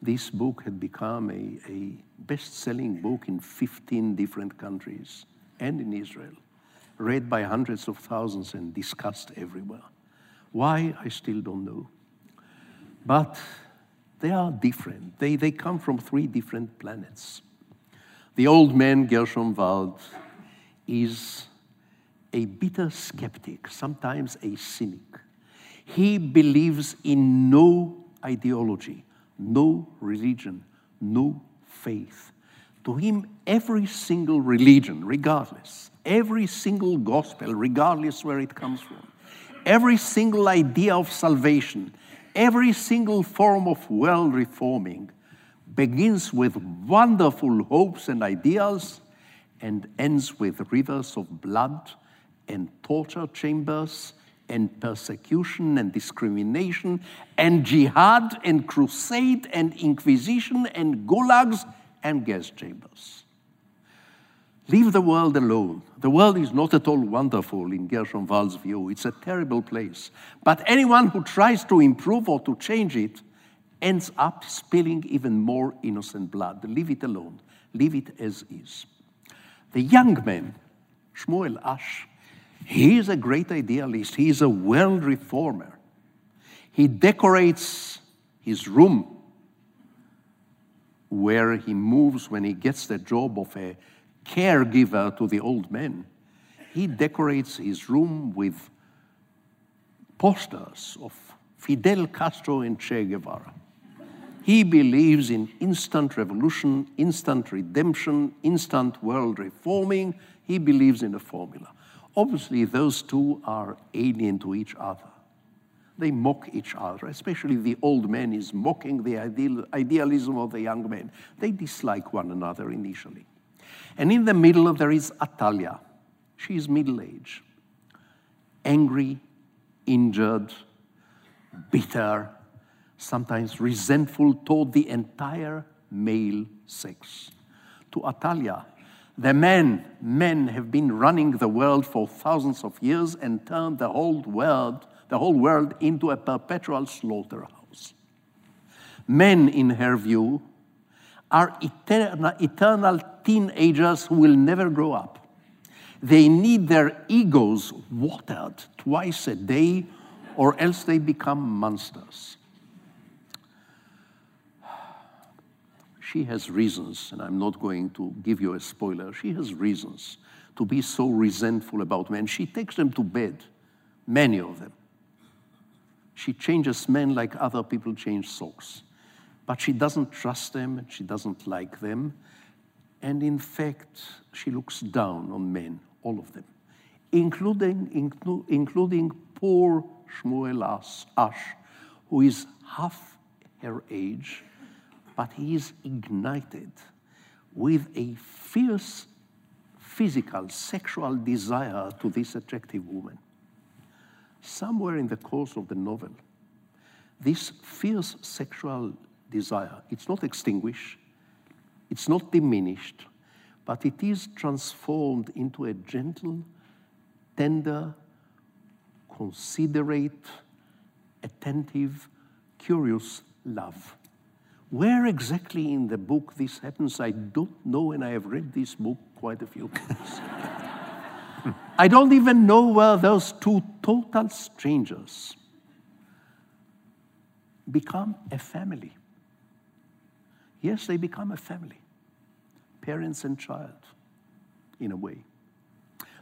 Speaker 3: this book had become a, a best selling book in 15 different countries and in Israel, read by hundreds of thousands and discussed everywhere. Why, I still don't know. But they are different. They, they come from three different planets. The old man, Gershom Wald, is a bitter skeptic, sometimes a cynic. He believes in no ideology, no religion, no faith. To him, every single religion, regardless, every single gospel, regardless where it comes from, every single idea of salvation, every single form of world reforming begins with wonderful hopes and ideals and ends with rivers of blood and torture chambers and persecution and discrimination and jihad and crusade and inquisition and gulags and gas chambers. Leave the world alone. The world is not at all wonderful in Gershom Wald's view. It's a terrible place. But anyone who tries to improve or to change it ends up spilling even more innocent blood. Leave it alone. Leave it as is. The young man, Shmuel Ash, he is a great idealist. He is a world reformer. He decorates his room where he moves when he gets the job of a caregiver to the old man. He decorates his room with posters of Fidel Castro and Che Guevara. He believes in instant revolution, instant redemption, instant world reforming. He believes in a formula. Obviously, those two are alien to each other. They mock each other, especially the old man is mocking the ideal, idealism of the young man. They dislike one another initially. And in the middle, there is Atalia. She is middle aged, angry, injured, bitter, sometimes resentful toward the entire male sex. To Atalia, the men, men have been running the world for thousands of years and turned the whole world the whole world into a perpetual slaughterhouse. Men, in her view, are eternal, eternal teenagers who will never grow up. They need their egos watered twice a day, or else they become monsters. She has reasons, and I'm not going to give you a spoiler. She has reasons to be so resentful about men. She takes them to bed, many of them. She changes men like other people change socks. But she doesn't trust them, and she doesn't like them. And in fact, she looks down on men, all of them, including, inclu- including poor Shmuel Ash, who is half her age, but he is ignited with a fierce physical, sexual desire to this attractive woman somewhere in the course of the novel, this fierce sexual desire, it's not extinguished, it's not diminished, but it is transformed into a gentle, tender, considerate, attentive, curious love. Where exactly in the book this happens, I don't know, and I have read this book quite a few times. I don't even know where those two total strangers become a family. Yes, they become a family, parents and child, in a way.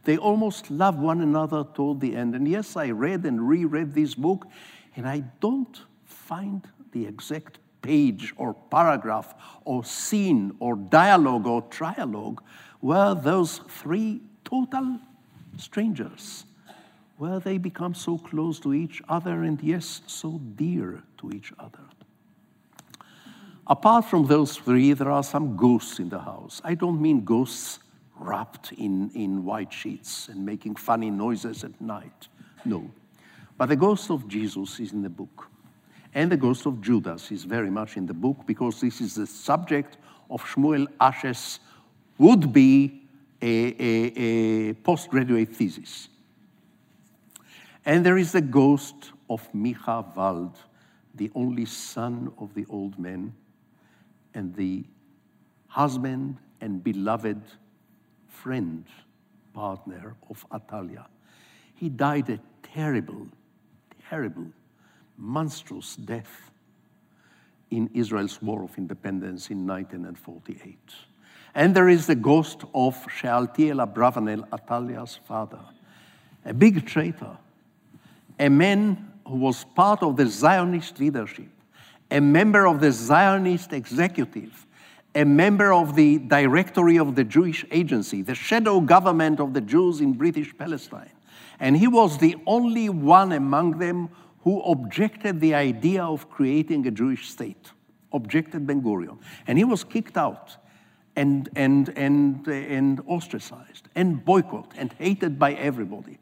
Speaker 3: They almost love one another toward the end. And yes, I read and reread this book, and I don't find the exact page or paragraph or scene or dialogue or trialogue were those three total strangers, where they become so close to each other and, yes, so dear to each other. Apart from those three, there are some ghosts in the house. I don't mean ghosts wrapped in, in white sheets and making funny noises at night. No. But the ghost of Jesus is in the book. And the ghost of Judas is very much in the book because this is the subject of Shmuel Ash's would be a, a, a postgraduate thesis. And there is the ghost of Micha Wald, the only son of the old man and the husband and beloved friend, partner of Atalia. He died a terrible, terrible, monstrous death in Israel's War of Independence in 1948. And there is the ghost of Shealtiel Abravanel, Atalia's father, a big traitor, a man who was part of the Zionist leadership, a member of the Zionist executive, a member of the directory of the Jewish Agency, the shadow government of the Jews in British Palestine. And he was the only one among them who objected the idea of creating a Jewish state, objected Ben Gurion. And he was kicked out and, and, and, uh, and ostracized and boycotted and hated by everybody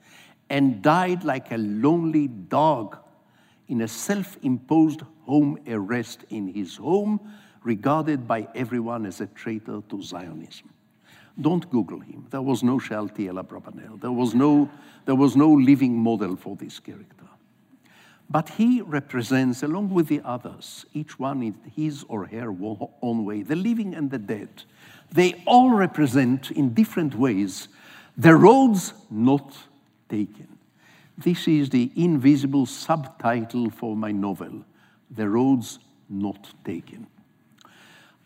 Speaker 3: and died like a lonely dog in a self imposed home arrest in his home, regarded by everyone as a traitor to Zionism. Don't Google him. There was no Shealtiel Abravanel. There was no, there was no living model for this character. But he represents, along with the others, each one in his or her own way, the living and the dead. They all represent, in different ways, the roads not taken. This is the invisible subtitle for my novel, The Roads Not Taken.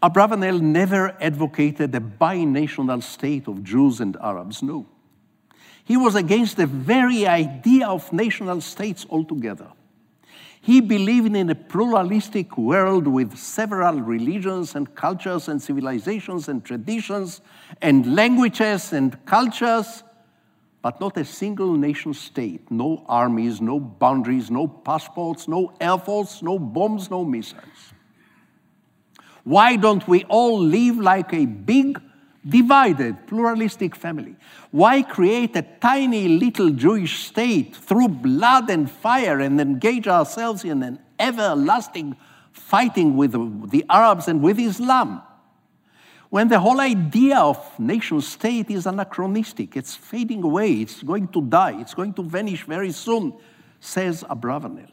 Speaker 3: Abravanel never advocated a binational state of Jews and Arabs, no. He was against the very idea of national states altogether. He believed in a pluralistic world with several religions and cultures and civilizations and traditions and languages and cultures but not a single nation state, no armies, no boundaries, no passports, no air force, no bombs, no missiles. Why don't we all live like a big, divided, pluralistic family? Why create a tiny little Jewish state through blood and fire and engage ourselves in an everlasting fighting with the Arabs and with Islam? when the whole idea of nation state is anachronistic, it's fading away, it's going to die, it's going to vanish very soon, says Abravanel.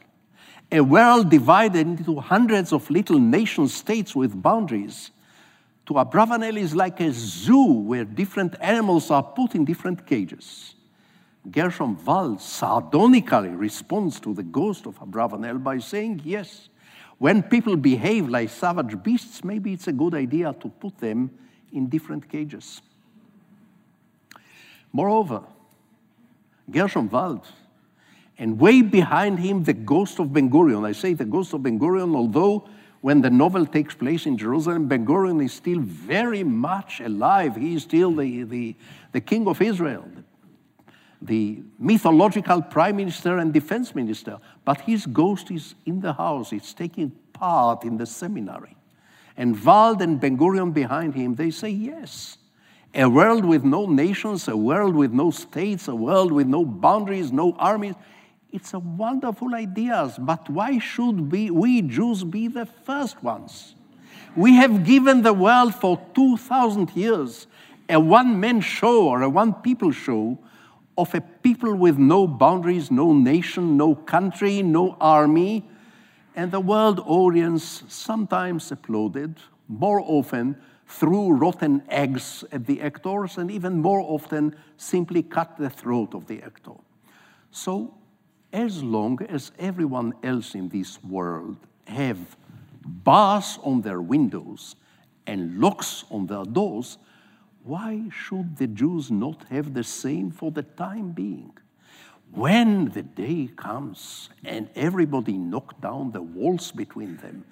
Speaker 3: A world divided into hundreds of little nation states with boundaries to Abravanel is like a zoo where different animals are put in different cages. Gershom Wald sardonically responds to the ghost of Abravanel by saying, Yes, when people behave like savage beasts, maybe it's a good idea to put them in different cages. Moreover, Gershom Wald, and way behind him, the ghost of Ben Gurion. I say the ghost of Ben Gurion, although when the novel takes place in Jerusalem, Ben Gurion is still very much alive. He is still the, the, the king of Israel, the mythological prime minister and defense minister, but his ghost is in the house, it's taking part in the seminary. And Wald and Ben Gurion behind him, they say yes. A world with no nations, a world with no states, a world with no boundaries, no armies. It's a wonderful idea, but why should we, we Jews be the first ones? We have given the world for 2,000 years a one man show or a one people show of a people with no boundaries, no nation, no country, no army. And the world audience sometimes applauded, more often threw rotten eggs at the actors, and even more often simply cut the throat of the actor. So, as long as everyone else in this world have bars on their windows and locks on their doors, why should the Jews not have the same for the time being? When the day comes and everybody knock down the walls between them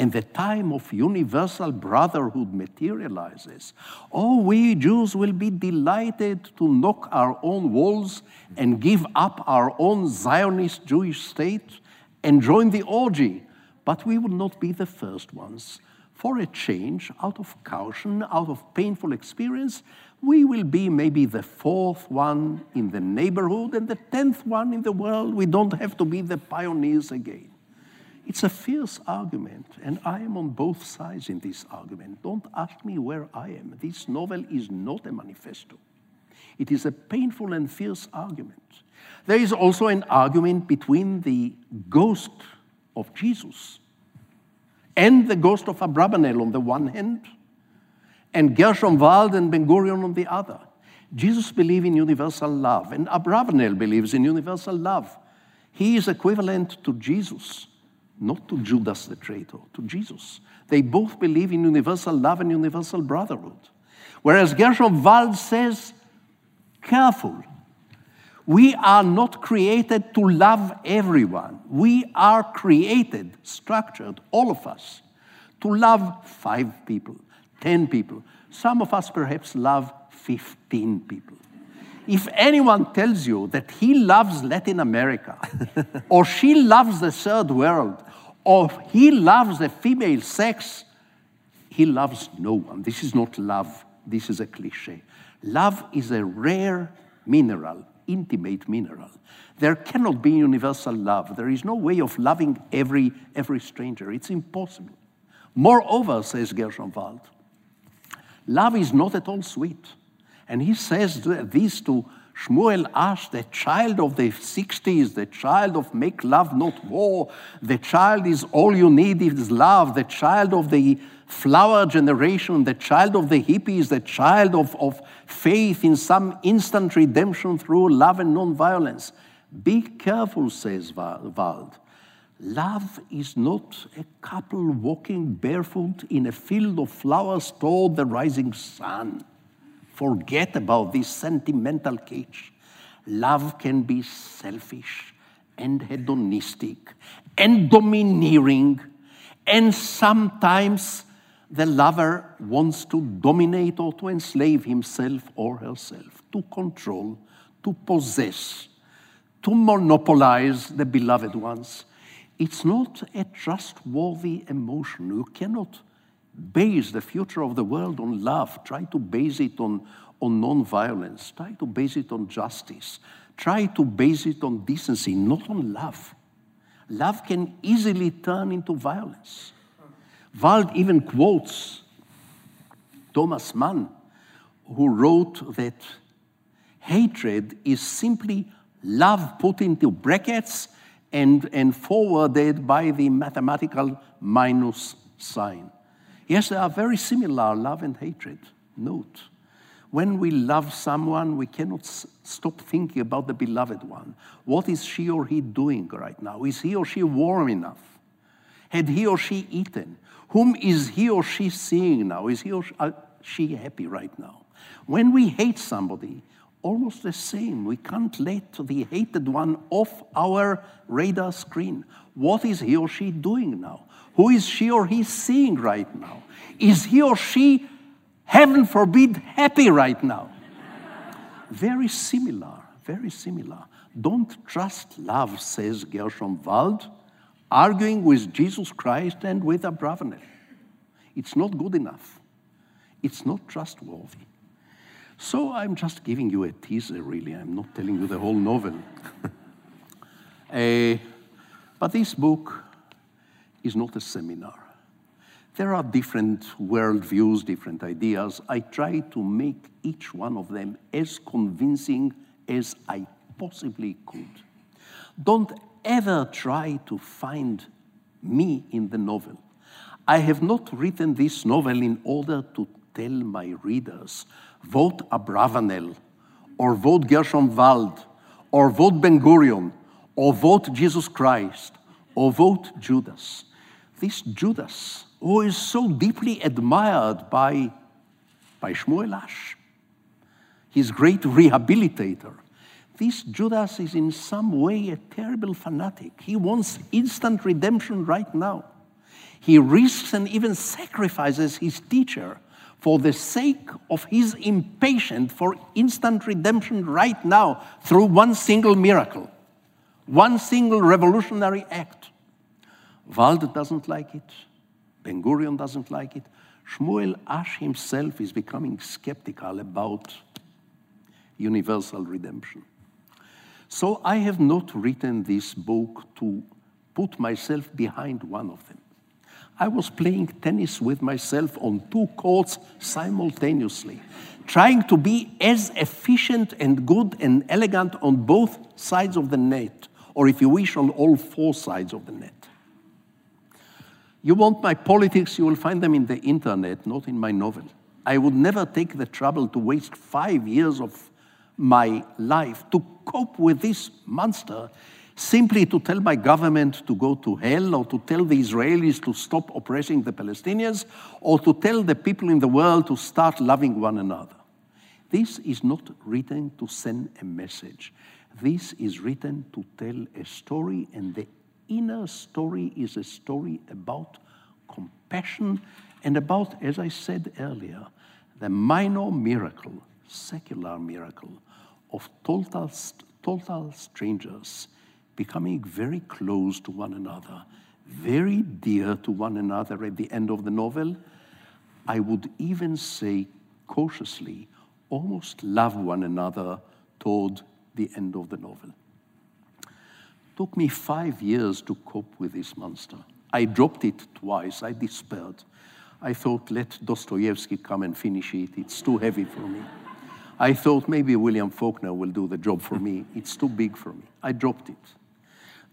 Speaker 3: and the time of universal brotherhood materializes, oh, we Jews will be delighted to knock our own walls and give up our own Zionist Jewish state and join the orgy. But we will not be the first ones. For a change, out of caution, out of painful experience, we will be maybe the fourth one in the neighborhood and the tenth one in the world. We don't have to be the pioneers again. It's a fierce argument, and I am on both sides in this argument. Don't ask me where I am. This novel is not a manifesto. It is a painful and fierce argument. There is also an argument between the ghost of Jesus and the ghost of Abravanel on the one hand, and Gershom Wald and Ben Gurion on the other. Jesus believes in universal love, and Abravanel believes in universal love. He is equivalent to Jesus not to Judas the traitor, to Jesus. They both believe in universal love and universal brotherhood. Whereas Gershom Wald says, careful, we are not created to love everyone. We are created, structured, all of us, to love five people, 10 people. Some of us perhaps love 15 people. If anyone tells you that he loves Latin America or she loves the third world or he loves the female sex, he loves no one. This is not love, this is a cliche. Love is a rare mineral, intimate mineral. There cannot be universal love. There is no way of loving every, every stranger. It's impossible. Moreover, says Gershom Wald, love is not at all sweet. And he says this to Shmuel Ash, the child of the 60s, the child of make love, not war, the child is all you need is love, the child of the flower generation, the child of the hippies, the child of, of faith in some instant redemption through love and nonviolence. Be careful, says Wald. Love is not a couple walking barefoot in a field of flowers toward the rising sun. Forget about this sentimental cage. Love can be selfish and hedonistic and domineering, and sometimes the lover wants to dominate or to enslave himself or herself, to control, to possess, to monopolize the beloved ones. It's not a trustworthy emotion. You cannot base the future of the world on love, try to base it on, on nonviolence, try to base it on justice, try to base it on decency, not on love. Love can easily turn into violence. Wald even quotes Thomas Mann, who wrote that hatred is simply love put into brackets and, and forwarded by the mathematical minus sign. Yes, they are very similar, love and hatred. Note, when we love someone, we cannot stop thinking about the beloved one. What is she or he doing right now? Is he or she warm enough? Had he or she eaten? Whom is he or she seeing now? Is he or uh, she happy right now? When we hate somebody, almost the same. We can't let the hated one off our radar screen. What is he or she doing now? Who is she or he seeing right now? Is he or she, heaven forbid, happy right now? very similar, very similar. Don't trust love, says Gershom Wald, arguing with Jesus Christ and with Abravanel. It's not good enough. It's not trustworthy. So I'm just giving you a teaser, really. I'm not telling you the whole novel. uh, but this book is not a seminar. There are different worldviews, different ideas. I try to make each one of them as convincing as I possibly could. Don't ever try to find me in the novel. I have not written this novel in order to tell my readers vote Abravanel, or vote Gershom Wald, or vote Ben Gurion, or vote Jesus Christ, or vote Judas. This Judas, who is so deeply admired by, by Shmuel Ash, his great rehabilitator, this Judas is in some way a terrible fanatic. He wants instant redemption right now. He risks and even sacrifices his teacher for the sake of his impatient for instant redemption right now through one single miracle, one single revolutionary act. Waldo doesn't like it. Ben Gurion doesn't like it. Shmuel Ash himself is becoming skeptical about universal redemption. So I have not written this book to put myself behind one of them. I was playing tennis with myself on two courts simultaneously, trying to be as efficient and good and elegant on both sides of the net, or if you wish, on all four sides of the net. You want my politics, you will find them in the internet, not in my novel. I would never take the trouble to waste five years of my life to cope with this monster simply to tell my government to go to hell or to tell the Israelis to stop oppressing the Palestinians or to tell the people in the world to start loving one another. This is not written to send a message. This is written to tell a story, and the inner story is a story about compassion and about, as I said earlier, the minor miracle, secular miracle, of total, total strangers becoming very close to one another, very dear to one another at the end of the novel. I would even say cautiously, almost love one another toward the end of the novel. It took me five years to cope with this monster. I dropped it twice. I despaired. I thought, let Dostoevsky come and finish it. It's too heavy for me. I thought maybe William Faulkner will do the job for me. It's too big for me. I dropped it.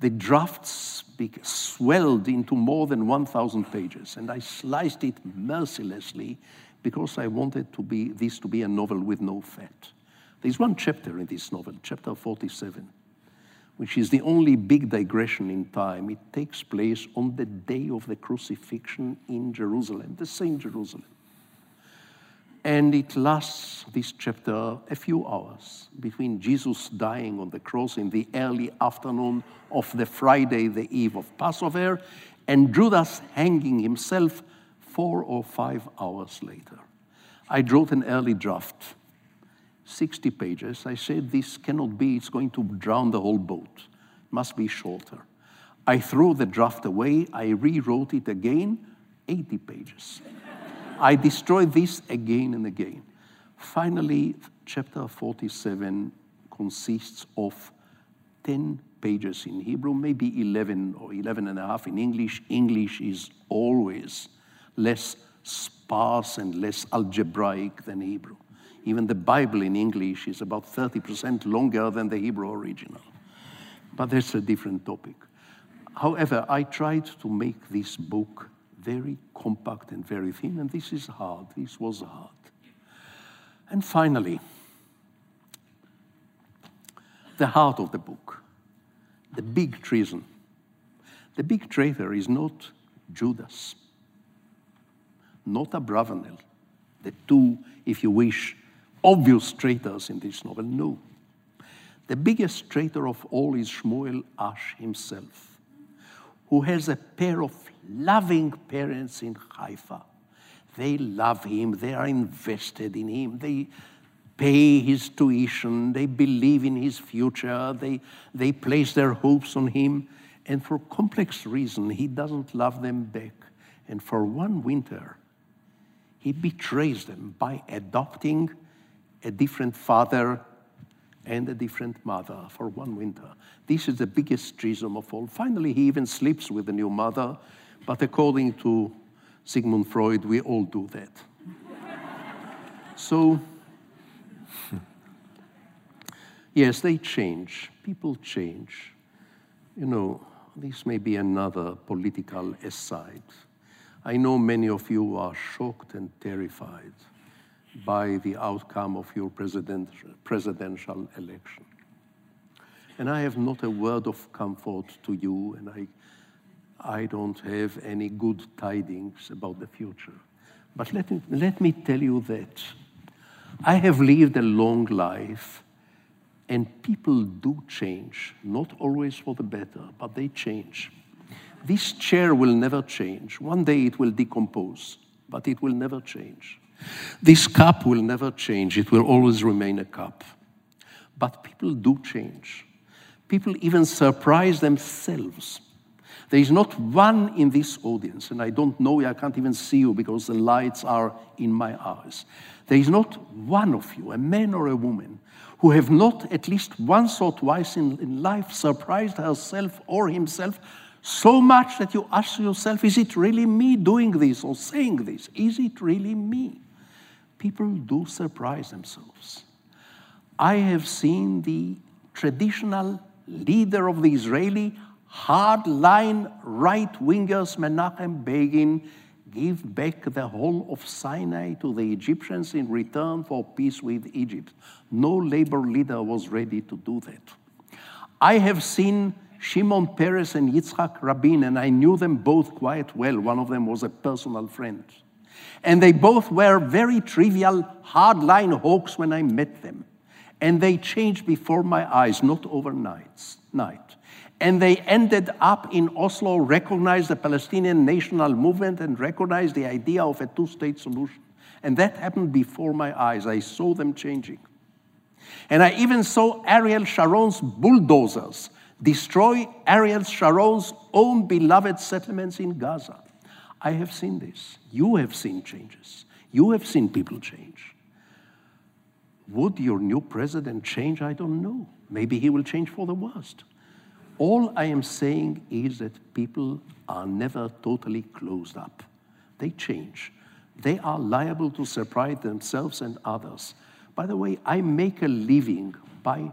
Speaker 3: The drafts swelled into more than 1,000 pages, and I sliced it mercilessly because I wanted to be, this to be a novel with no fat. There's one chapter in this novel, chapter 47, which is the only big digression in time. It takes place on the day of the crucifixion in Jerusalem, the same Jerusalem. And it lasts, this chapter, a few hours between Jesus dying on the cross in the early afternoon of the Friday, the eve of Passover, and Judas hanging himself four or five hours later. I wrote an early draft, 60 pages. I said, This cannot be, it's going to drown the whole boat. It must be shorter. I threw the draft away, I rewrote it again, 80 pages. I destroyed this again and again. Finally, chapter 47 consists of 10 pages in Hebrew, maybe 11 or 11 and a half in English. English is always less sparse and less algebraic than Hebrew. Even the Bible in English is about 30% longer than the Hebrew original. But that's a different topic. However, I tried to make this book very compact and very thin, and this is hard. This was hard. And finally, the heart of the book, the big treason. The big traitor is not Judas, not Abravanel, the two, if you wish, obvious traitors in this novel. No. The biggest traitor of all is Shmuel Ash himself, who has a pair of loving parents in Haifa. They love him, they are invested in him, they pay his tuition, they believe in his future, they, they place their hopes on him. And for complex reason, he doesn't love them back. And for one winter, he betrays them by adopting a different father and a different mother for one winter. This is the biggest treason of all. Finally, he even sleeps with the new mother but according to Sigmund Freud, we all do that. so, yes, they change. People change. You know, this may be another political aside. I know many of you are shocked and terrified by the outcome of your president, presidential election. And I have not a word of comfort to you, and I I don't have any good tidings about the future. But let me, let me tell you that I have lived a long life, and people do change, not always for the better, but they change. This chair will never change. One day it will decompose, but it will never change. This cup will never change. It will always remain a cup. But people do change. People even surprise themselves. There is not one in this audience, and I don't know you, I can't even see you because the lights are in my eyes. There is not one of you, a man or a woman, who have not at least once or twice in, in life surprised herself or himself so much that you ask yourself, is it really me doing this or saying this? Is it really me? People do surprise themselves. I have seen the traditional leader of the Israeli hardline right wingers, Menachem Begin, give back the whole of Sinai to the Egyptians in return for peace with Egypt. No labor leader was ready to do that. I have seen Shimon Peres and Yitzhak Rabin, and I knew them both quite well. One of them was a personal friend. And they both were very trivial, hardline hawks when I met them. And they changed before my eyes, not overnight. Night. And they ended up in Oslo, recognized the Palestinian national movement, and recognized the idea of a two state solution. And that happened before my eyes. I saw them changing. And I even saw Ariel Sharon's bulldozers destroy Ariel Sharon's own beloved settlements in Gaza. I have seen this. You have seen changes. You have seen people change. Would your new president change? I don't know. Maybe he will change for the worst. All I am saying is that people are never totally closed up. They change. They are liable to surprise themselves and others. By the way, I make a living by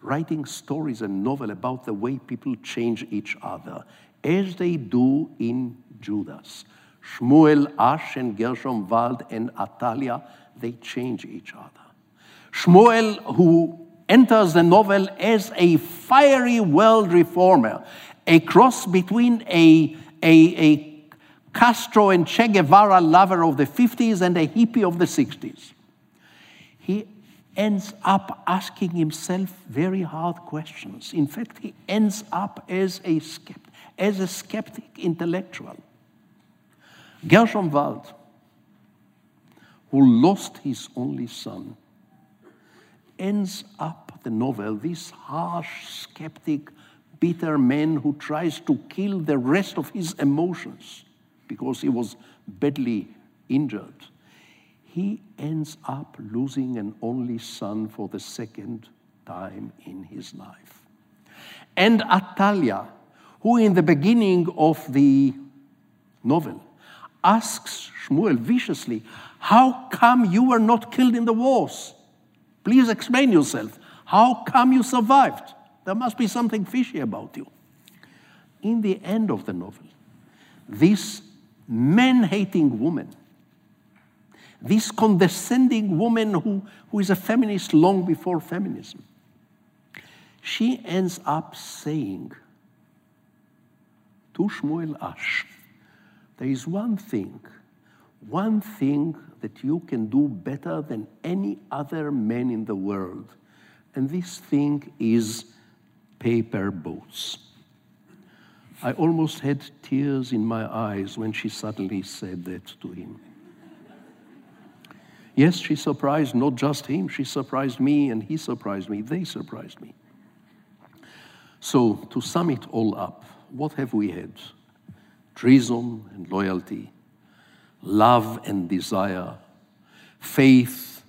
Speaker 3: writing stories and novel about the way people change each other, as they do in Judas. Shmuel, Ash, and Gershom Wald and Atalia, they change each other. Shmuel, who enters the novel as a fiery world reformer, a cross between a, a, a Castro and Che Guevara lover of the 50s and a hippie of the 60s. He ends up asking himself very hard questions. In fact, he ends up as a, skeptic, as a skeptic intellectual. Gershom Wald, who lost his only son, ends up the novel, this harsh, skeptic, bitter man who tries to kill the rest of his emotions because he was badly injured. He ends up losing an only son for the second time in his life. And Atalia, who in the beginning of the novel asks Shmuel viciously, How come you were not killed in the wars? Please explain yourself. How come you survived? There must be something fishy about you. In the end of the novel, this man hating woman, this condescending woman who, who is a feminist long before feminism, she ends up saying to Shmuel Ash, there is one thing, one thing that you can do better than any other man in the world. And this thing is paper boats. I almost had tears in my eyes when she suddenly said that to him. Yes, she surprised not just him, she surprised me, and he surprised me. They surprised me. So, to sum it all up, what have we had? Treason and loyalty, love and desire, faith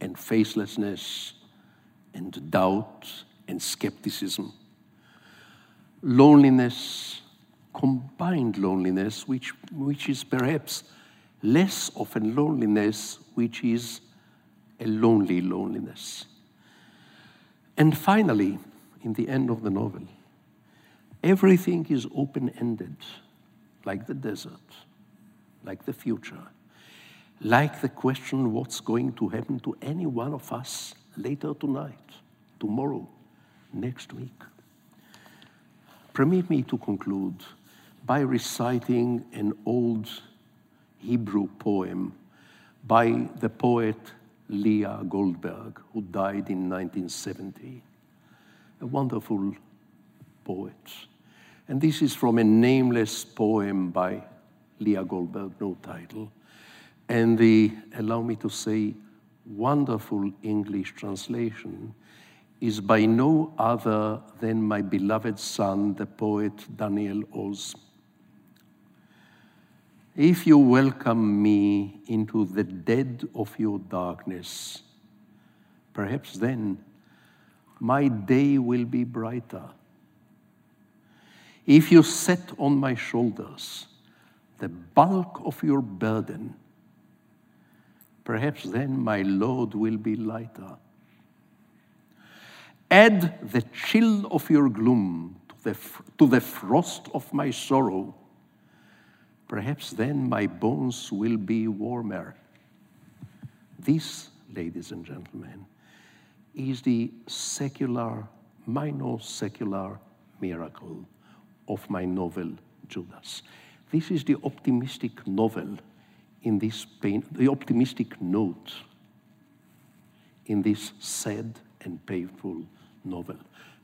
Speaker 3: and faithlessness, and doubt and skepticism, loneliness, combined loneliness, which, which is perhaps less of a loneliness, which is a lonely loneliness. And finally, in the end of the novel, everything is open ended, like the desert like the future, like the question what's going to happen to any one of us later tonight, tomorrow, next week. Permit me to conclude by reciting an old Hebrew poem by the poet Leah Goldberg, who died in 1970. A wonderful poet. And this is from a nameless poem by Leah Goldberg, no title. And the, allow me to say, wonderful English translation is by no other than my beloved son, the poet Daniel Oz. If you welcome me into the dead of your darkness, perhaps then my day will be brighter. If you set on my shoulders the bulk of your burden, perhaps then my load will be lighter. Add the chill of your gloom to the, to the frost of my sorrow. Perhaps then my bones will be warmer. This, ladies and gentlemen, is the secular, minor secular miracle of my novel, Judas. This is the optimistic novel in this pain, the optimistic note in this sad and painful novel.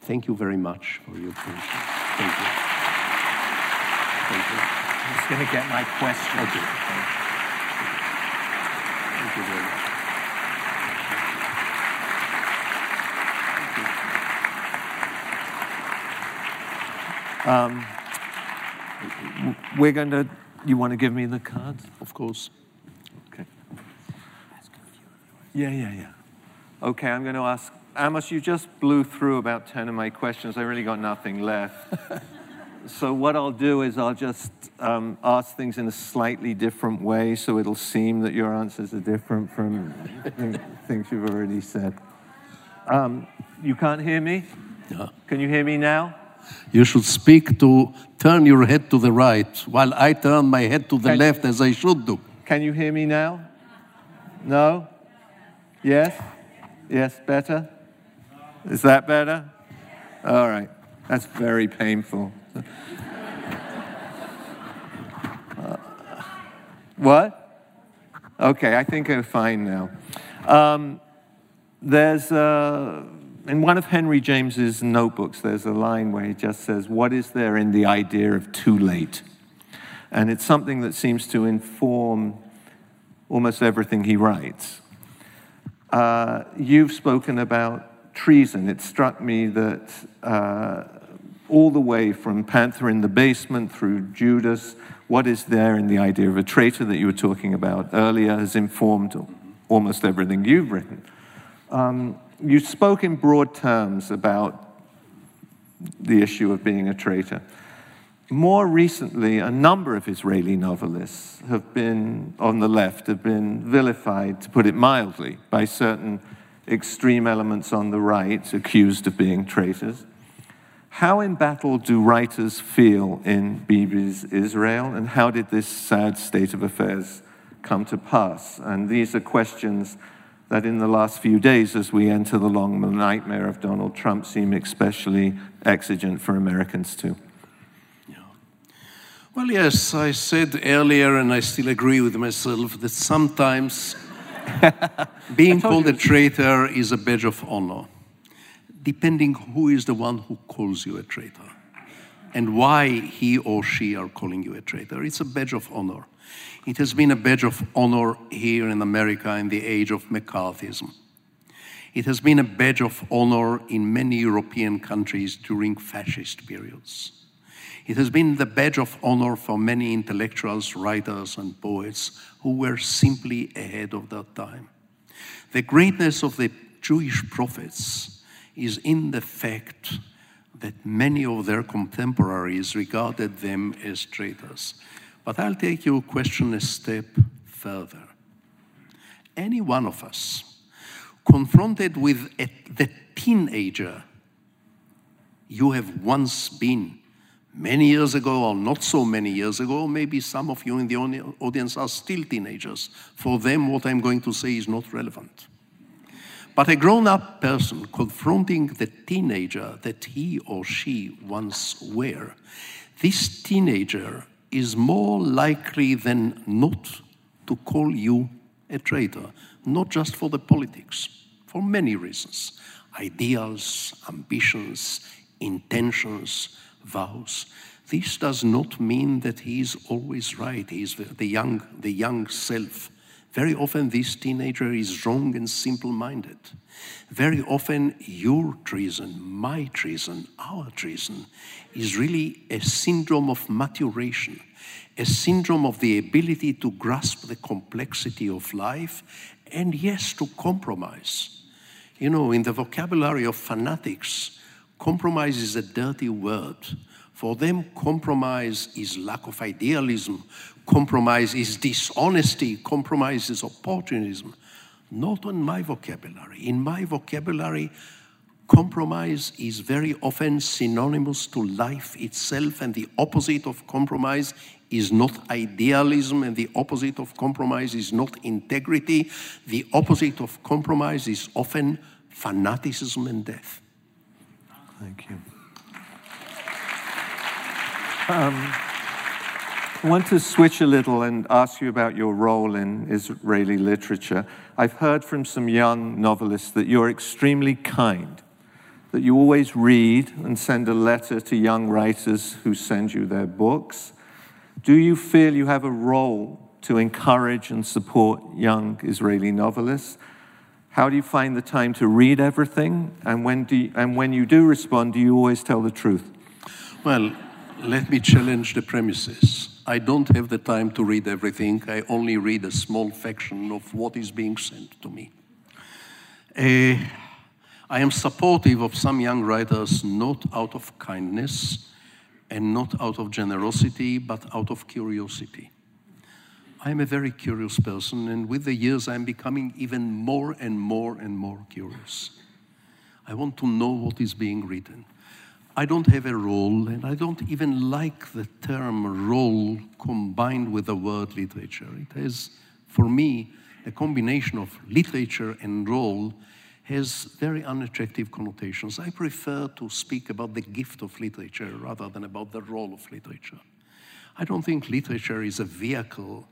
Speaker 3: Thank you very much for your attention. Thank you. Thank you.
Speaker 2: I'm just going to get my question.
Speaker 3: You. Thank you very much.
Speaker 2: We're going to, you want to give me the card?
Speaker 3: Of course.
Speaker 2: Okay. Yeah, yeah, yeah. Okay, I'm going to ask Amos, you just blew through about 10 of my questions. I really got nothing left. so, what I'll do is I'll just um, ask things in a slightly different way so it'll seem that your answers are different from things you've already said. Um, you can't hear me?
Speaker 3: Yeah.
Speaker 2: Can you hear me now?
Speaker 3: You should speak to turn your head to the right while I turn my head to the
Speaker 2: Can-
Speaker 3: left as I should do.
Speaker 2: Can you hear me now? No? Yes? Yes, better? Is that better? All right. That's very painful. Uh, what? Okay, I think I'm fine now. Um, there's uh, in one of Henry James's notebooks, there's a line where he just says, What is there in the idea of too late? And it's something that seems to inform almost everything he writes. Uh, you've spoken about treason. It struck me that uh, all the way from Panther in the Basement through Judas, what is there in the idea of a traitor that you were talking about earlier has informed almost everything you've written. Um, you spoke in broad terms about the issue of being a traitor. More recently, a number of Israeli novelists have been, on the left, have been vilified, to put it mildly, by certain extreme elements on the right, accused of being traitors. How embattled do writers feel in Bibi's Israel, and how did this sad state of affairs come to pass? And these are questions that, in the last few days, as we enter the long nightmare of Donald Trump, seem especially exigent for Americans too.
Speaker 3: Well, yes, I said earlier, and I still agree with myself, that sometimes being called a traitor is a badge of honor, depending who is the one who calls you a traitor and why he or she are calling you a traitor. It's a badge of honor. It has been a badge of honor here in America in the age of McCarthyism. It has been a badge of honor in many European countries during fascist periods. It has been the badge of honor for many intellectuals, writers, and poets who were simply ahead of their time. The greatness of the Jewish prophets is in the fact that many of their contemporaries regarded them as traitors. But I'll take your question a step further. Any one of us confronted with a, the teenager you have once been many years ago or not so many years ago, maybe some of you in the audience are still teenagers. For them, what I'm going to say is not relevant. But a grown up person confronting the teenager that he or she once were, this teenager is more likely than not to call you a traitor, not just for the politics, for many reasons ideals, ambitions, intentions, vows. This does not mean that he is always right. He is the young, the young self. Very often, this teenager is wrong and simple minded. Very often, your treason, my treason, our treason is really a syndrome of maturation, a syndrome of the ability to grasp the complexity of life and, yes, to compromise. You know, in the vocabulary of fanatics, compromise is a dirty word. For them, compromise is lack of idealism, compromise is dishonesty, compromise is opportunism. Not in my vocabulary. In my vocabulary, compromise is very often synonymous to life itself, and the opposite of compromise is not idealism, and the opposite of compromise is not integrity. The opposite of compromise is often fanaticism and death.
Speaker 4: Thank you.
Speaker 2: Um, I want to switch a little and ask you about your role in Israeli literature. I've heard from some young novelists that you're extremely kind, that you always read and send a letter to young writers who send you their books. Do you feel you have a role to encourage and support young Israeli novelists? How do you find the time to read everything? And when, do you, and when you do respond, do you always tell the truth?
Speaker 3: Well, let me challenge the premises. I don't have the time to read everything. I only read a small fraction of what is being sent to me. Uh, I am supportive of some young writers not out of kindness and not out of generosity, but out of curiosity. I am a very curious person, and with the years, I'm becoming even more and more and more curious. I want to know what is being written. I don't have a role, and I don't even like the term role combined with the word literature. It has, for me, a combination of literature and role has very unattractive connotations. I prefer to speak about the gift of literature rather than about the role of literature. I don't think literature is a vehicle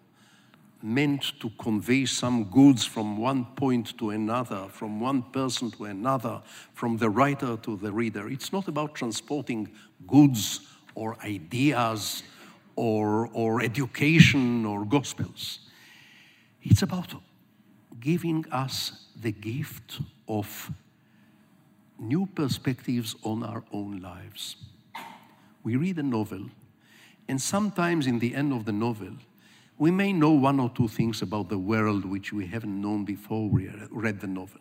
Speaker 3: meant to convey some goods from one point to another, from one person to another, from the writer to the reader. It's not about transporting goods or ideas or, or education or gospels. It's about giving us the gift of new perspectives on our own lives. We read a novel, and sometimes in the end of the novel, we may know one or two things about the world which we haven't known before we read the novel.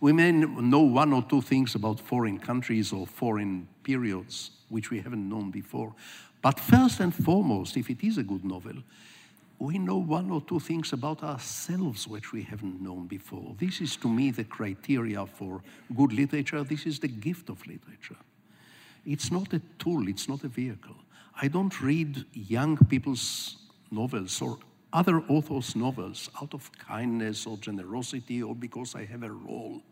Speaker 3: We may know one or two things about foreign countries or foreign periods which we haven't known before. But first and foremost, if it is a good novel, we know one or two things about ourselves which we haven't known before. This is, to me, the criteria for good literature. This is the gift of literature. It's not a tool, it's not a vehicle. I don't read young people's novels or other authors' novels out of kindness or generosity or because I have a role.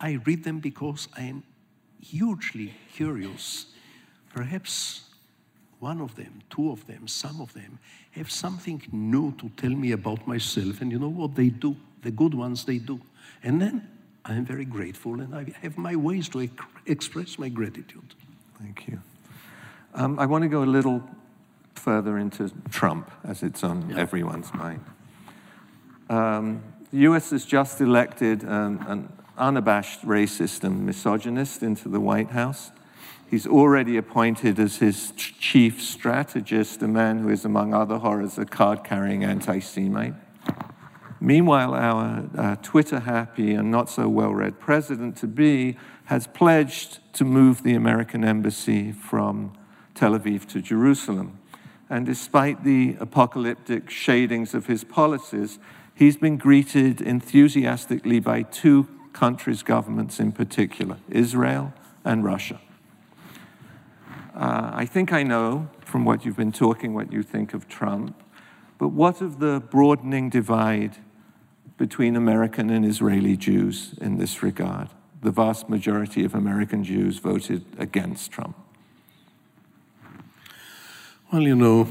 Speaker 3: I read them because I am hugely curious. Perhaps one of them, two of them, some of them have something new to tell me about myself. And you know what they do? The good ones, they do. And then I am very grateful and I have my ways to express my gratitude.
Speaker 2: Thank you. Um, I want to go a little further into Trump, as it's on yeah. everyone's mind. Um, the US has just elected an, an unabashed racist and misogynist into the White House. He's already appointed as his chief strategist a man who is, among other horrors, a card carrying anti Semite. Meanwhile, our uh, Twitter happy and not so well read president to be has pledged to move the American embassy from Tel Aviv to Jerusalem. And despite the apocalyptic shadings of his policies, he's been greeted enthusiastically by two countries' governments in particular Israel and Russia. Uh, I think I know from what you've been talking what you think of Trump, but what of the broadening divide between American and Israeli Jews in this regard? The vast majority of American Jews voted against Trump.
Speaker 3: Well, you know,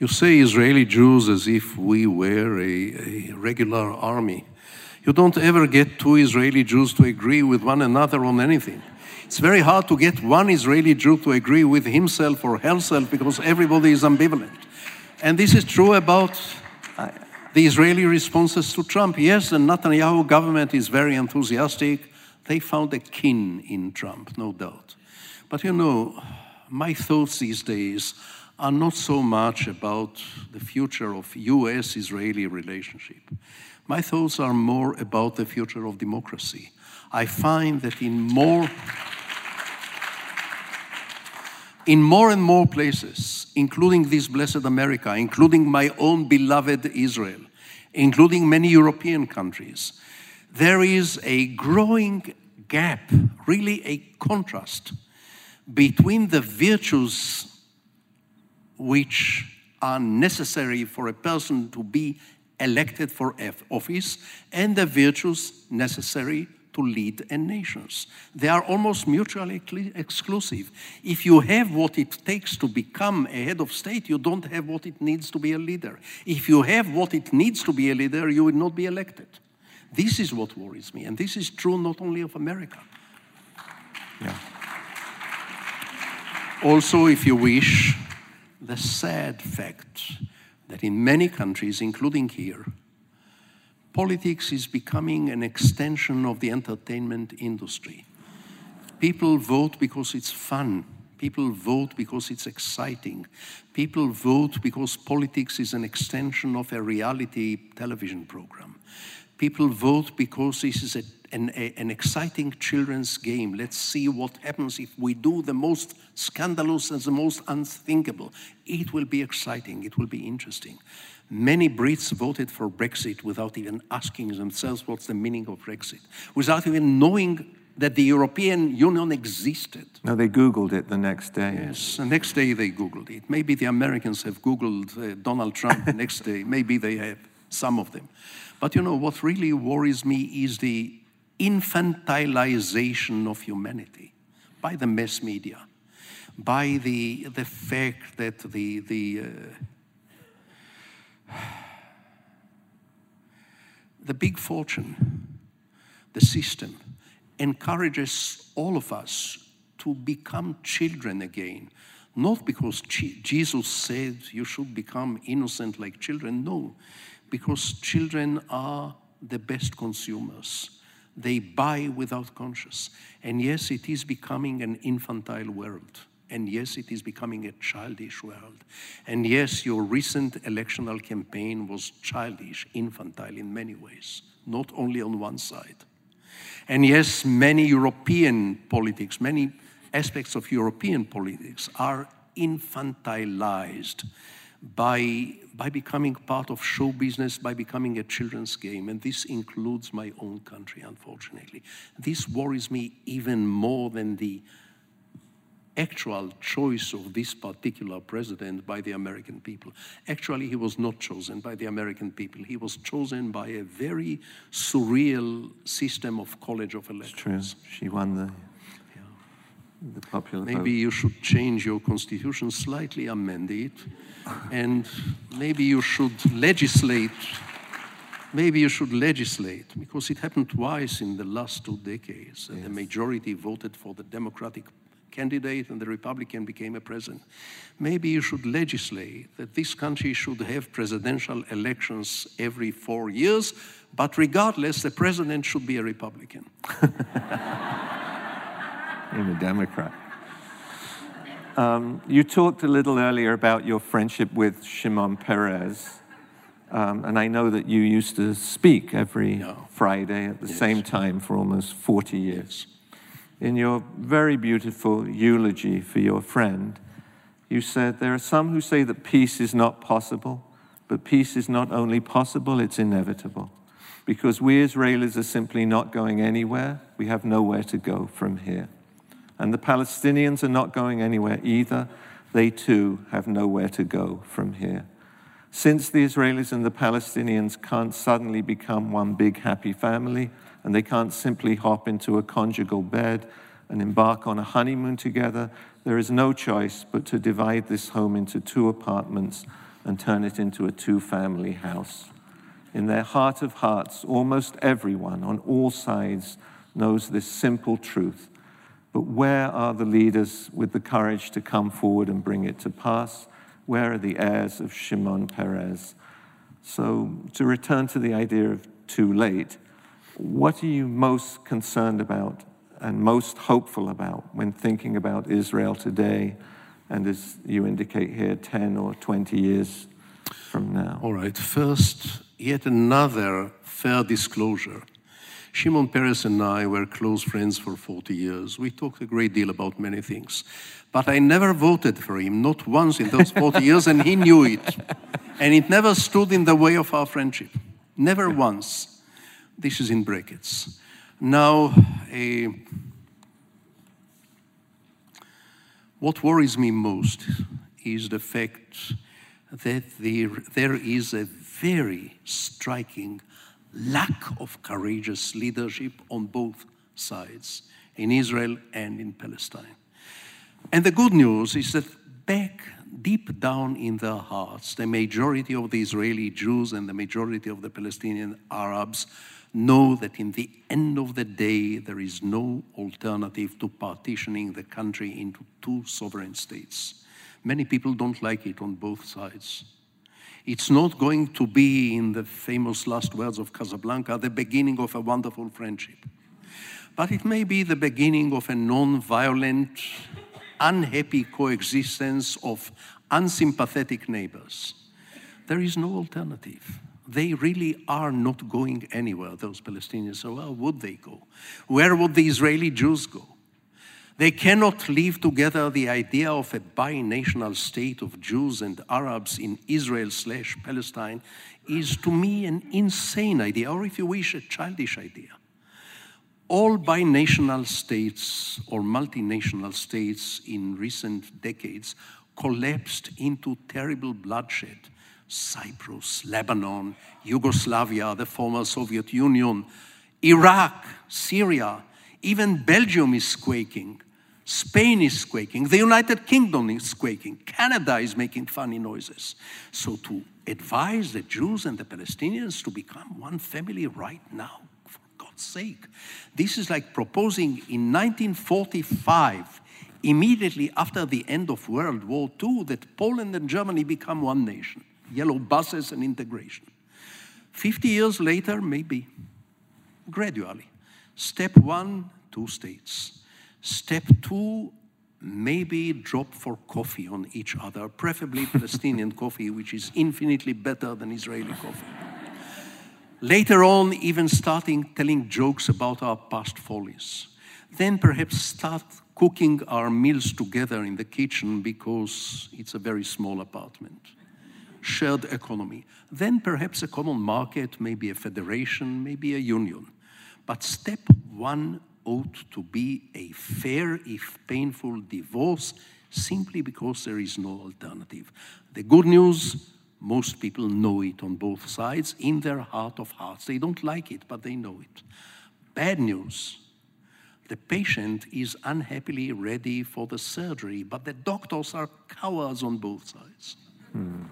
Speaker 3: you say Israeli Jews as if we were a, a regular army. You don't ever get two Israeli Jews to agree with one another on anything. It's very hard to get one Israeli Jew to agree with himself or herself because everybody is ambivalent. And this is true about uh, the Israeli responses to Trump. Yes, the Netanyahu government is very enthusiastic. They found a kin in Trump, no doubt. But you know, my thoughts these days are not so much about the future of US Israeli relationship. My thoughts are more about the future of democracy. I find that in more in more and more places, including this blessed America, including my own beloved Israel, including many European countries, there is a growing gap, really a contrast between the virtues which are necessary for a person to be elected for office and the virtues necessary to lead a nations. They are almost mutually exclusive. If you have what it takes to become a head of state, you don't have what it needs to be a leader. If you have what it needs to be a leader, you will not be elected. This is what worries me, and this is true not only of America. Yeah. Also, if you wish, the sad fact that in many countries, including here, politics is becoming an extension of the entertainment industry. People vote because it's fun. People vote because it's exciting. People vote because politics is an extension of a reality television program. People vote because this is a an, a, an exciting children's game. Let's see what happens if we do the most scandalous and the most unthinkable. It will be exciting, it will be interesting. Many Brits voted for Brexit without even asking themselves what's the meaning of Brexit, without even knowing that the European Union existed.
Speaker 2: No, they Googled it the next day.
Speaker 3: Yes, the next day they Googled it. Maybe the Americans have Googled uh, Donald Trump the next day. Maybe they have, some of them. But you know, what really worries me is the infantilization of humanity by the mass media, by the, the fact that the, the, uh, the big fortune, the system, encourages all of us to become children again. Not because Jesus said you should become innocent like children, no, because children are the best consumers they buy without conscience. And yes, it is becoming an infantile world. And yes, it is becoming a childish world. And yes, your recent electoral campaign was childish, infantile in many ways, not only on one side. And yes, many European politics, many aspects of European politics are infantilized by by becoming part of show business, by becoming a children's game. And this includes my own country, unfortunately. This worries me even more than the actual choice of this particular president by the American people. Actually, he was not chosen by the American people. He was chosen by a very surreal system of college of electors.
Speaker 2: True. She won the the popular
Speaker 3: maybe
Speaker 2: vote.
Speaker 3: you should change your constitution slightly amend it and maybe you should legislate maybe you should legislate because it happened twice in the last two decades yes. the majority voted for the democratic candidate and the republican became a president maybe you should legislate that this country should have presidential elections every 4 years but regardless the president should be a republican
Speaker 2: in a Democrat. Um, you talked a little earlier about your friendship with Shimon Peres. Um, and I know that you used to speak every no. Friday at the yes. same time for almost 40 years. In your very beautiful eulogy for your friend, you said, There are some who say that peace is not possible, but peace is not only possible, it's inevitable. Because we Israelis are simply not going anywhere, we have nowhere to go from here. And the Palestinians are not going anywhere either. They too have nowhere to go from here. Since the Israelis and the Palestinians can't suddenly become one big happy family, and they can't simply hop into a conjugal bed and embark on a honeymoon together, there is no choice but to divide this home into two apartments and turn it into a two family house. In their heart of hearts, almost everyone on all sides knows this simple truth. But where are the leaders with the courage to come forward and bring it to pass? Where are the heirs of Shimon Peres? So, to return to the idea of too late, what are you most concerned about and most hopeful about when thinking about Israel today and, as you indicate here, 10 or 20 years from now?
Speaker 3: All right, first, yet another fair disclosure. Shimon Peres and I were close friends for 40 years. We talked a great deal about many things. But I never voted for him, not once in those 40 years, and he knew it. And it never stood in the way of our friendship. Never once. This is in brackets. Now, what worries me most is the fact that there, there is a very striking lack of courageous leadership on both sides, in Israel and in Palestine. And the good news is that back deep down in their hearts, the majority of the Israeli Jews and the majority of the Palestinian Arabs know that in the end of the day, there is no alternative to partitioning the country into two sovereign states. Many people don't like it on both sides. It's not going to be, in the famous last words of Casablanca, the beginning of a wonderful friendship. But it may be the beginning of a non violent, unhappy coexistence of unsympathetic neighbors. There is no alternative they really are not going anywhere, those Palestinians. So, where would they go? Where would the Israeli Jews go? They cannot live together the idea of a binational state of Jews and Arabs in Israel slash Palestine is to me an insane idea, or if you wish, a childish idea. All binational states or multinational states in recent decades collapsed into terrible bloodshed Cyprus, Lebanon, Yugoslavia, the former Soviet Union, Iraq, Syria, even Belgium is quaking. Spain is quaking. The United Kingdom is quaking. Canada is making funny noises. So, to advise the Jews and the Palestinians to become one family right now, for God's sake, this is like proposing in 1945, immediately after the end of World War II, that Poland and Germany become one nation yellow buses and integration. 50 years later, maybe, gradually. Step one, two states. Step two, maybe drop for coffee on each other, preferably Palestinian coffee, which is infinitely better than Israeli coffee. Later on, even starting telling jokes about our past follies. Then perhaps start cooking our meals together in the kitchen because it's a very small apartment shared economy. Then perhaps a common market, maybe a federation, maybe a union. But step one ought to be a fair, if painful, divorce simply because there is no alternative. The good news most people know it on both sides in their heart of hearts. They don't like it, but they know it. Bad news the patient is unhappily ready for the surgery, but the doctors are cowards on both sides. Hmm.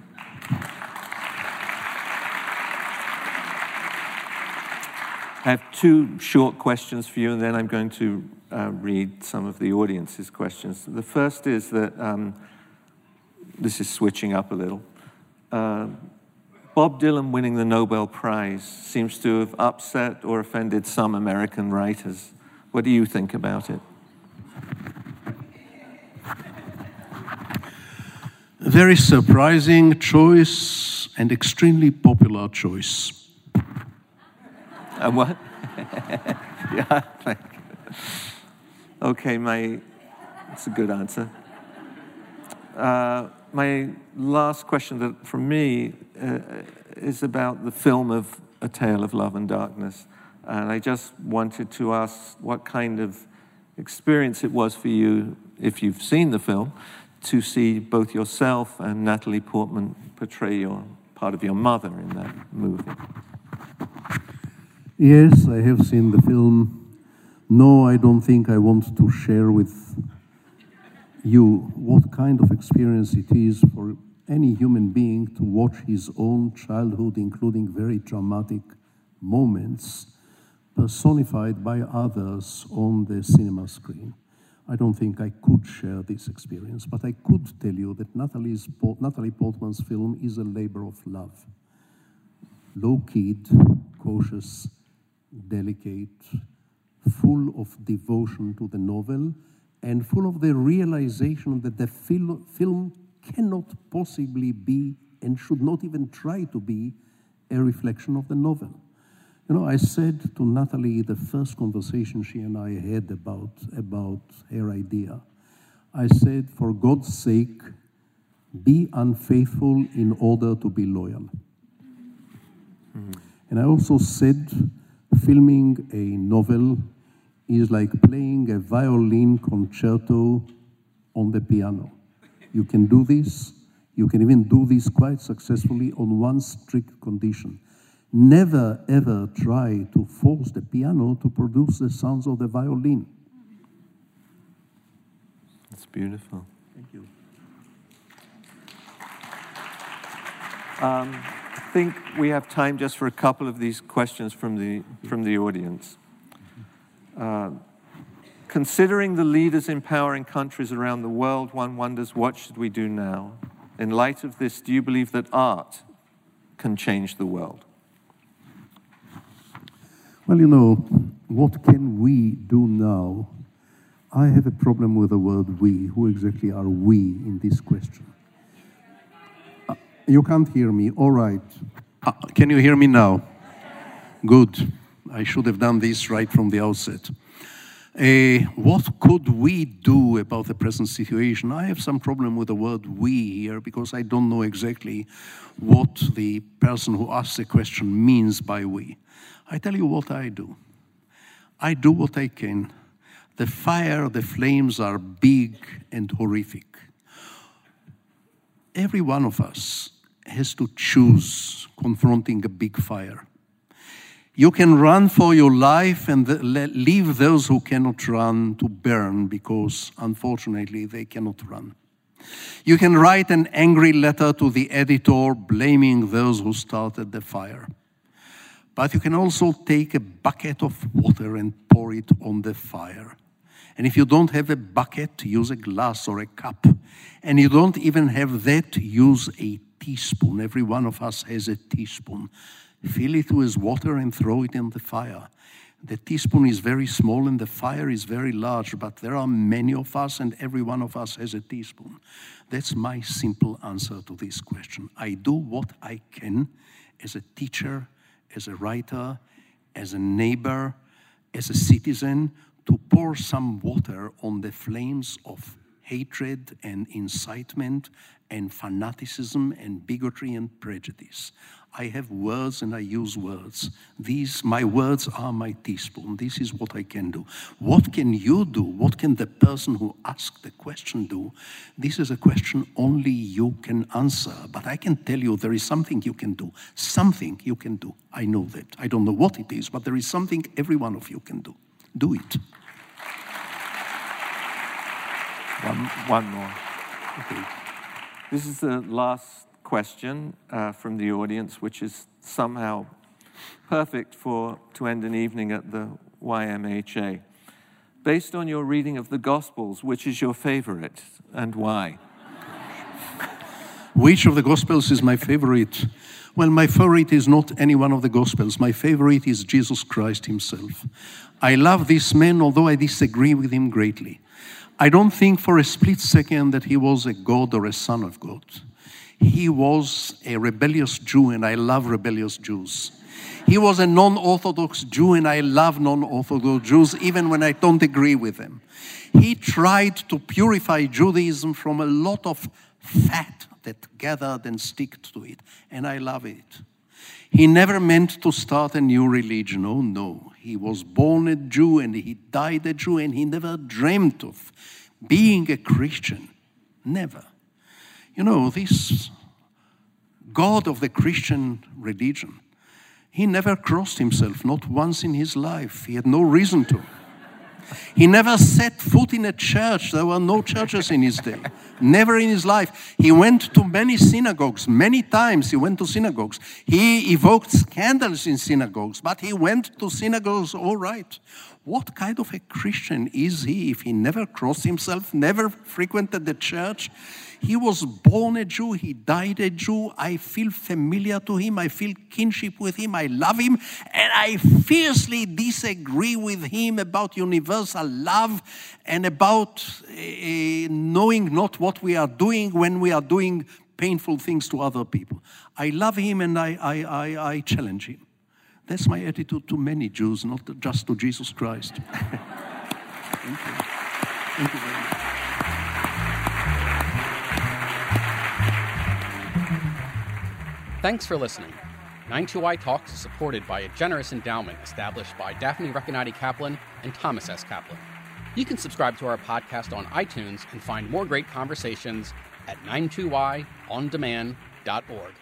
Speaker 2: I have two short questions for you, and then I'm going to uh, read some of the audience's questions. The first is that um, this is switching up a little. Uh, Bob Dylan winning the Nobel Prize seems to have upset or offended some American writers. What do you think about it?
Speaker 3: very surprising choice and extremely popular choice.
Speaker 2: Uh, what? yeah. okay, my. That's a good answer. Uh, my last question that, from me uh, is about the film of A Tale of Love and Darkness. And I just wanted to ask what kind of experience it was for you, if you've seen the film, to see both yourself and Natalie Portman portray your part of your mother in that movie.
Speaker 3: Yes, I have seen the film. No, I don't think I want to share with you what kind of experience it is for any human being to watch his own childhood, including very traumatic moments, personified by others on the cinema screen. I don't think I could share this experience, but I could tell you that Natalie's, Natalie Portman's film is a labor of love. Low keyed, cautious, delicate, full of devotion to the novel, and full of the realization that the fil- film cannot possibly be and should not even try to be a reflection of the novel. You know, I said to Natalie the first conversation she and I had about, about her idea, I said, for God's sake, be unfaithful in order to be loyal. Mm-hmm. And I also said, filming a novel is like playing a violin concerto on the piano. You can do this. You can even do this quite successfully on one strict condition. Never ever try to force the piano to produce the sounds of the violin.
Speaker 4: That's beautiful.
Speaker 3: Thank you.
Speaker 2: Um, I think we have time just for a couple of these questions from the, from the audience. Uh, Considering the leaders in power in countries around the world, one wonders what should we do now? In light of this, do you believe that art can change the world?
Speaker 3: Well, you know, what can we do now? I have a problem with the word we. Who exactly are we in this question? You can't hear me. All right. Uh, can you hear me now? Good. I should have done this right from the outset. Uh, what could we do about the present situation? I have some problem with the word we here because I don't know exactly what the person who asks the question means by we. I tell you what I do. I do what I can. The fire, the flames are big and horrific. Every one of us has to choose confronting a big fire. You can run for your life and leave those who cannot run to burn because, unfortunately, they cannot run. You can write an angry letter to the editor blaming those who started the fire. But you can also take a bucket of water and pour it on the fire. And if you don't have a bucket, use a glass or a cup. And you don't even have that, use a teaspoon. Every one of us has a teaspoon fill it with water and throw it in the fire. The teaspoon is very small and the fire is very large, but there are many of us and every one of us has a teaspoon. That's my simple answer to this question. I do what I can as a teacher, as a writer, as a neighbor, as a citizen to pour some water on the flames of hatred and incitement and fanaticism and bigotry and prejudice. I have words and I use words. These, my words are my teaspoon. This is what I can do. What can you do? What can the person who asked the question do? This is a question only you can answer. But I can tell you there is something you can do. Something you can do. I know that. I don't know what it is, but there is something every one of you can do. Do it.
Speaker 2: One, one more. Okay. This is the last question uh, from the audience, which is somehow perfect for to end an evening at the YMHA. Based on your reading of the Gospels, which is your favorite and why?
Speaker 3: Which of the Gospels is my favorite? Well, my favorite is not any one of the Gospels. My favorite is Jesus Christ Himself. I love this man, although I disagree with him greatly. I don't think for a split second that he was a God or a son of God. He was a rebellious Jew, and I love rebellious Jews. He was a non Orthodox Jew, and I love non Orthodox Jews, even when I don't agree with them. He tried to purify Judaism from a lot of fat that gathered and stick to it, and I love it. He never meant to start a new religion. Oh, no. He was born a Jew and he died a Jew, and he never dreamt of being a Christian. Never. You know, this God of the Christian religion, he never crossed himself, not once in his life. He had no reason to. He never set foot in a church. There were no churches in his day. Never in his life. He went to many synagogues, many times he went to synagogues. He evoked scandals in synagogues, but he went to synagogues all right. What kind of a Christian is he if he never crossed himself, never frequented the church? He was born a Jew, he died a Jew. I feel familiar to him, I feel kinship with him, I love him, and I fiercely disagree with him about universal love and about uh, knowing not what we are doing when we are doing painful things to other people. I love him and I, I, I, I challenge him. That's my attitude to many Jews, not just to Jesus Christ. Thank you. Thank you very much.
Speaker 1: Thanks for listening. 92Y Talks is supported by a generous endowment established by Daphne Recanati Kaplan and Thomas S. Kaplan. You can subscribe to our podcast on iTunes and find more great conversations at 92yondemand.org.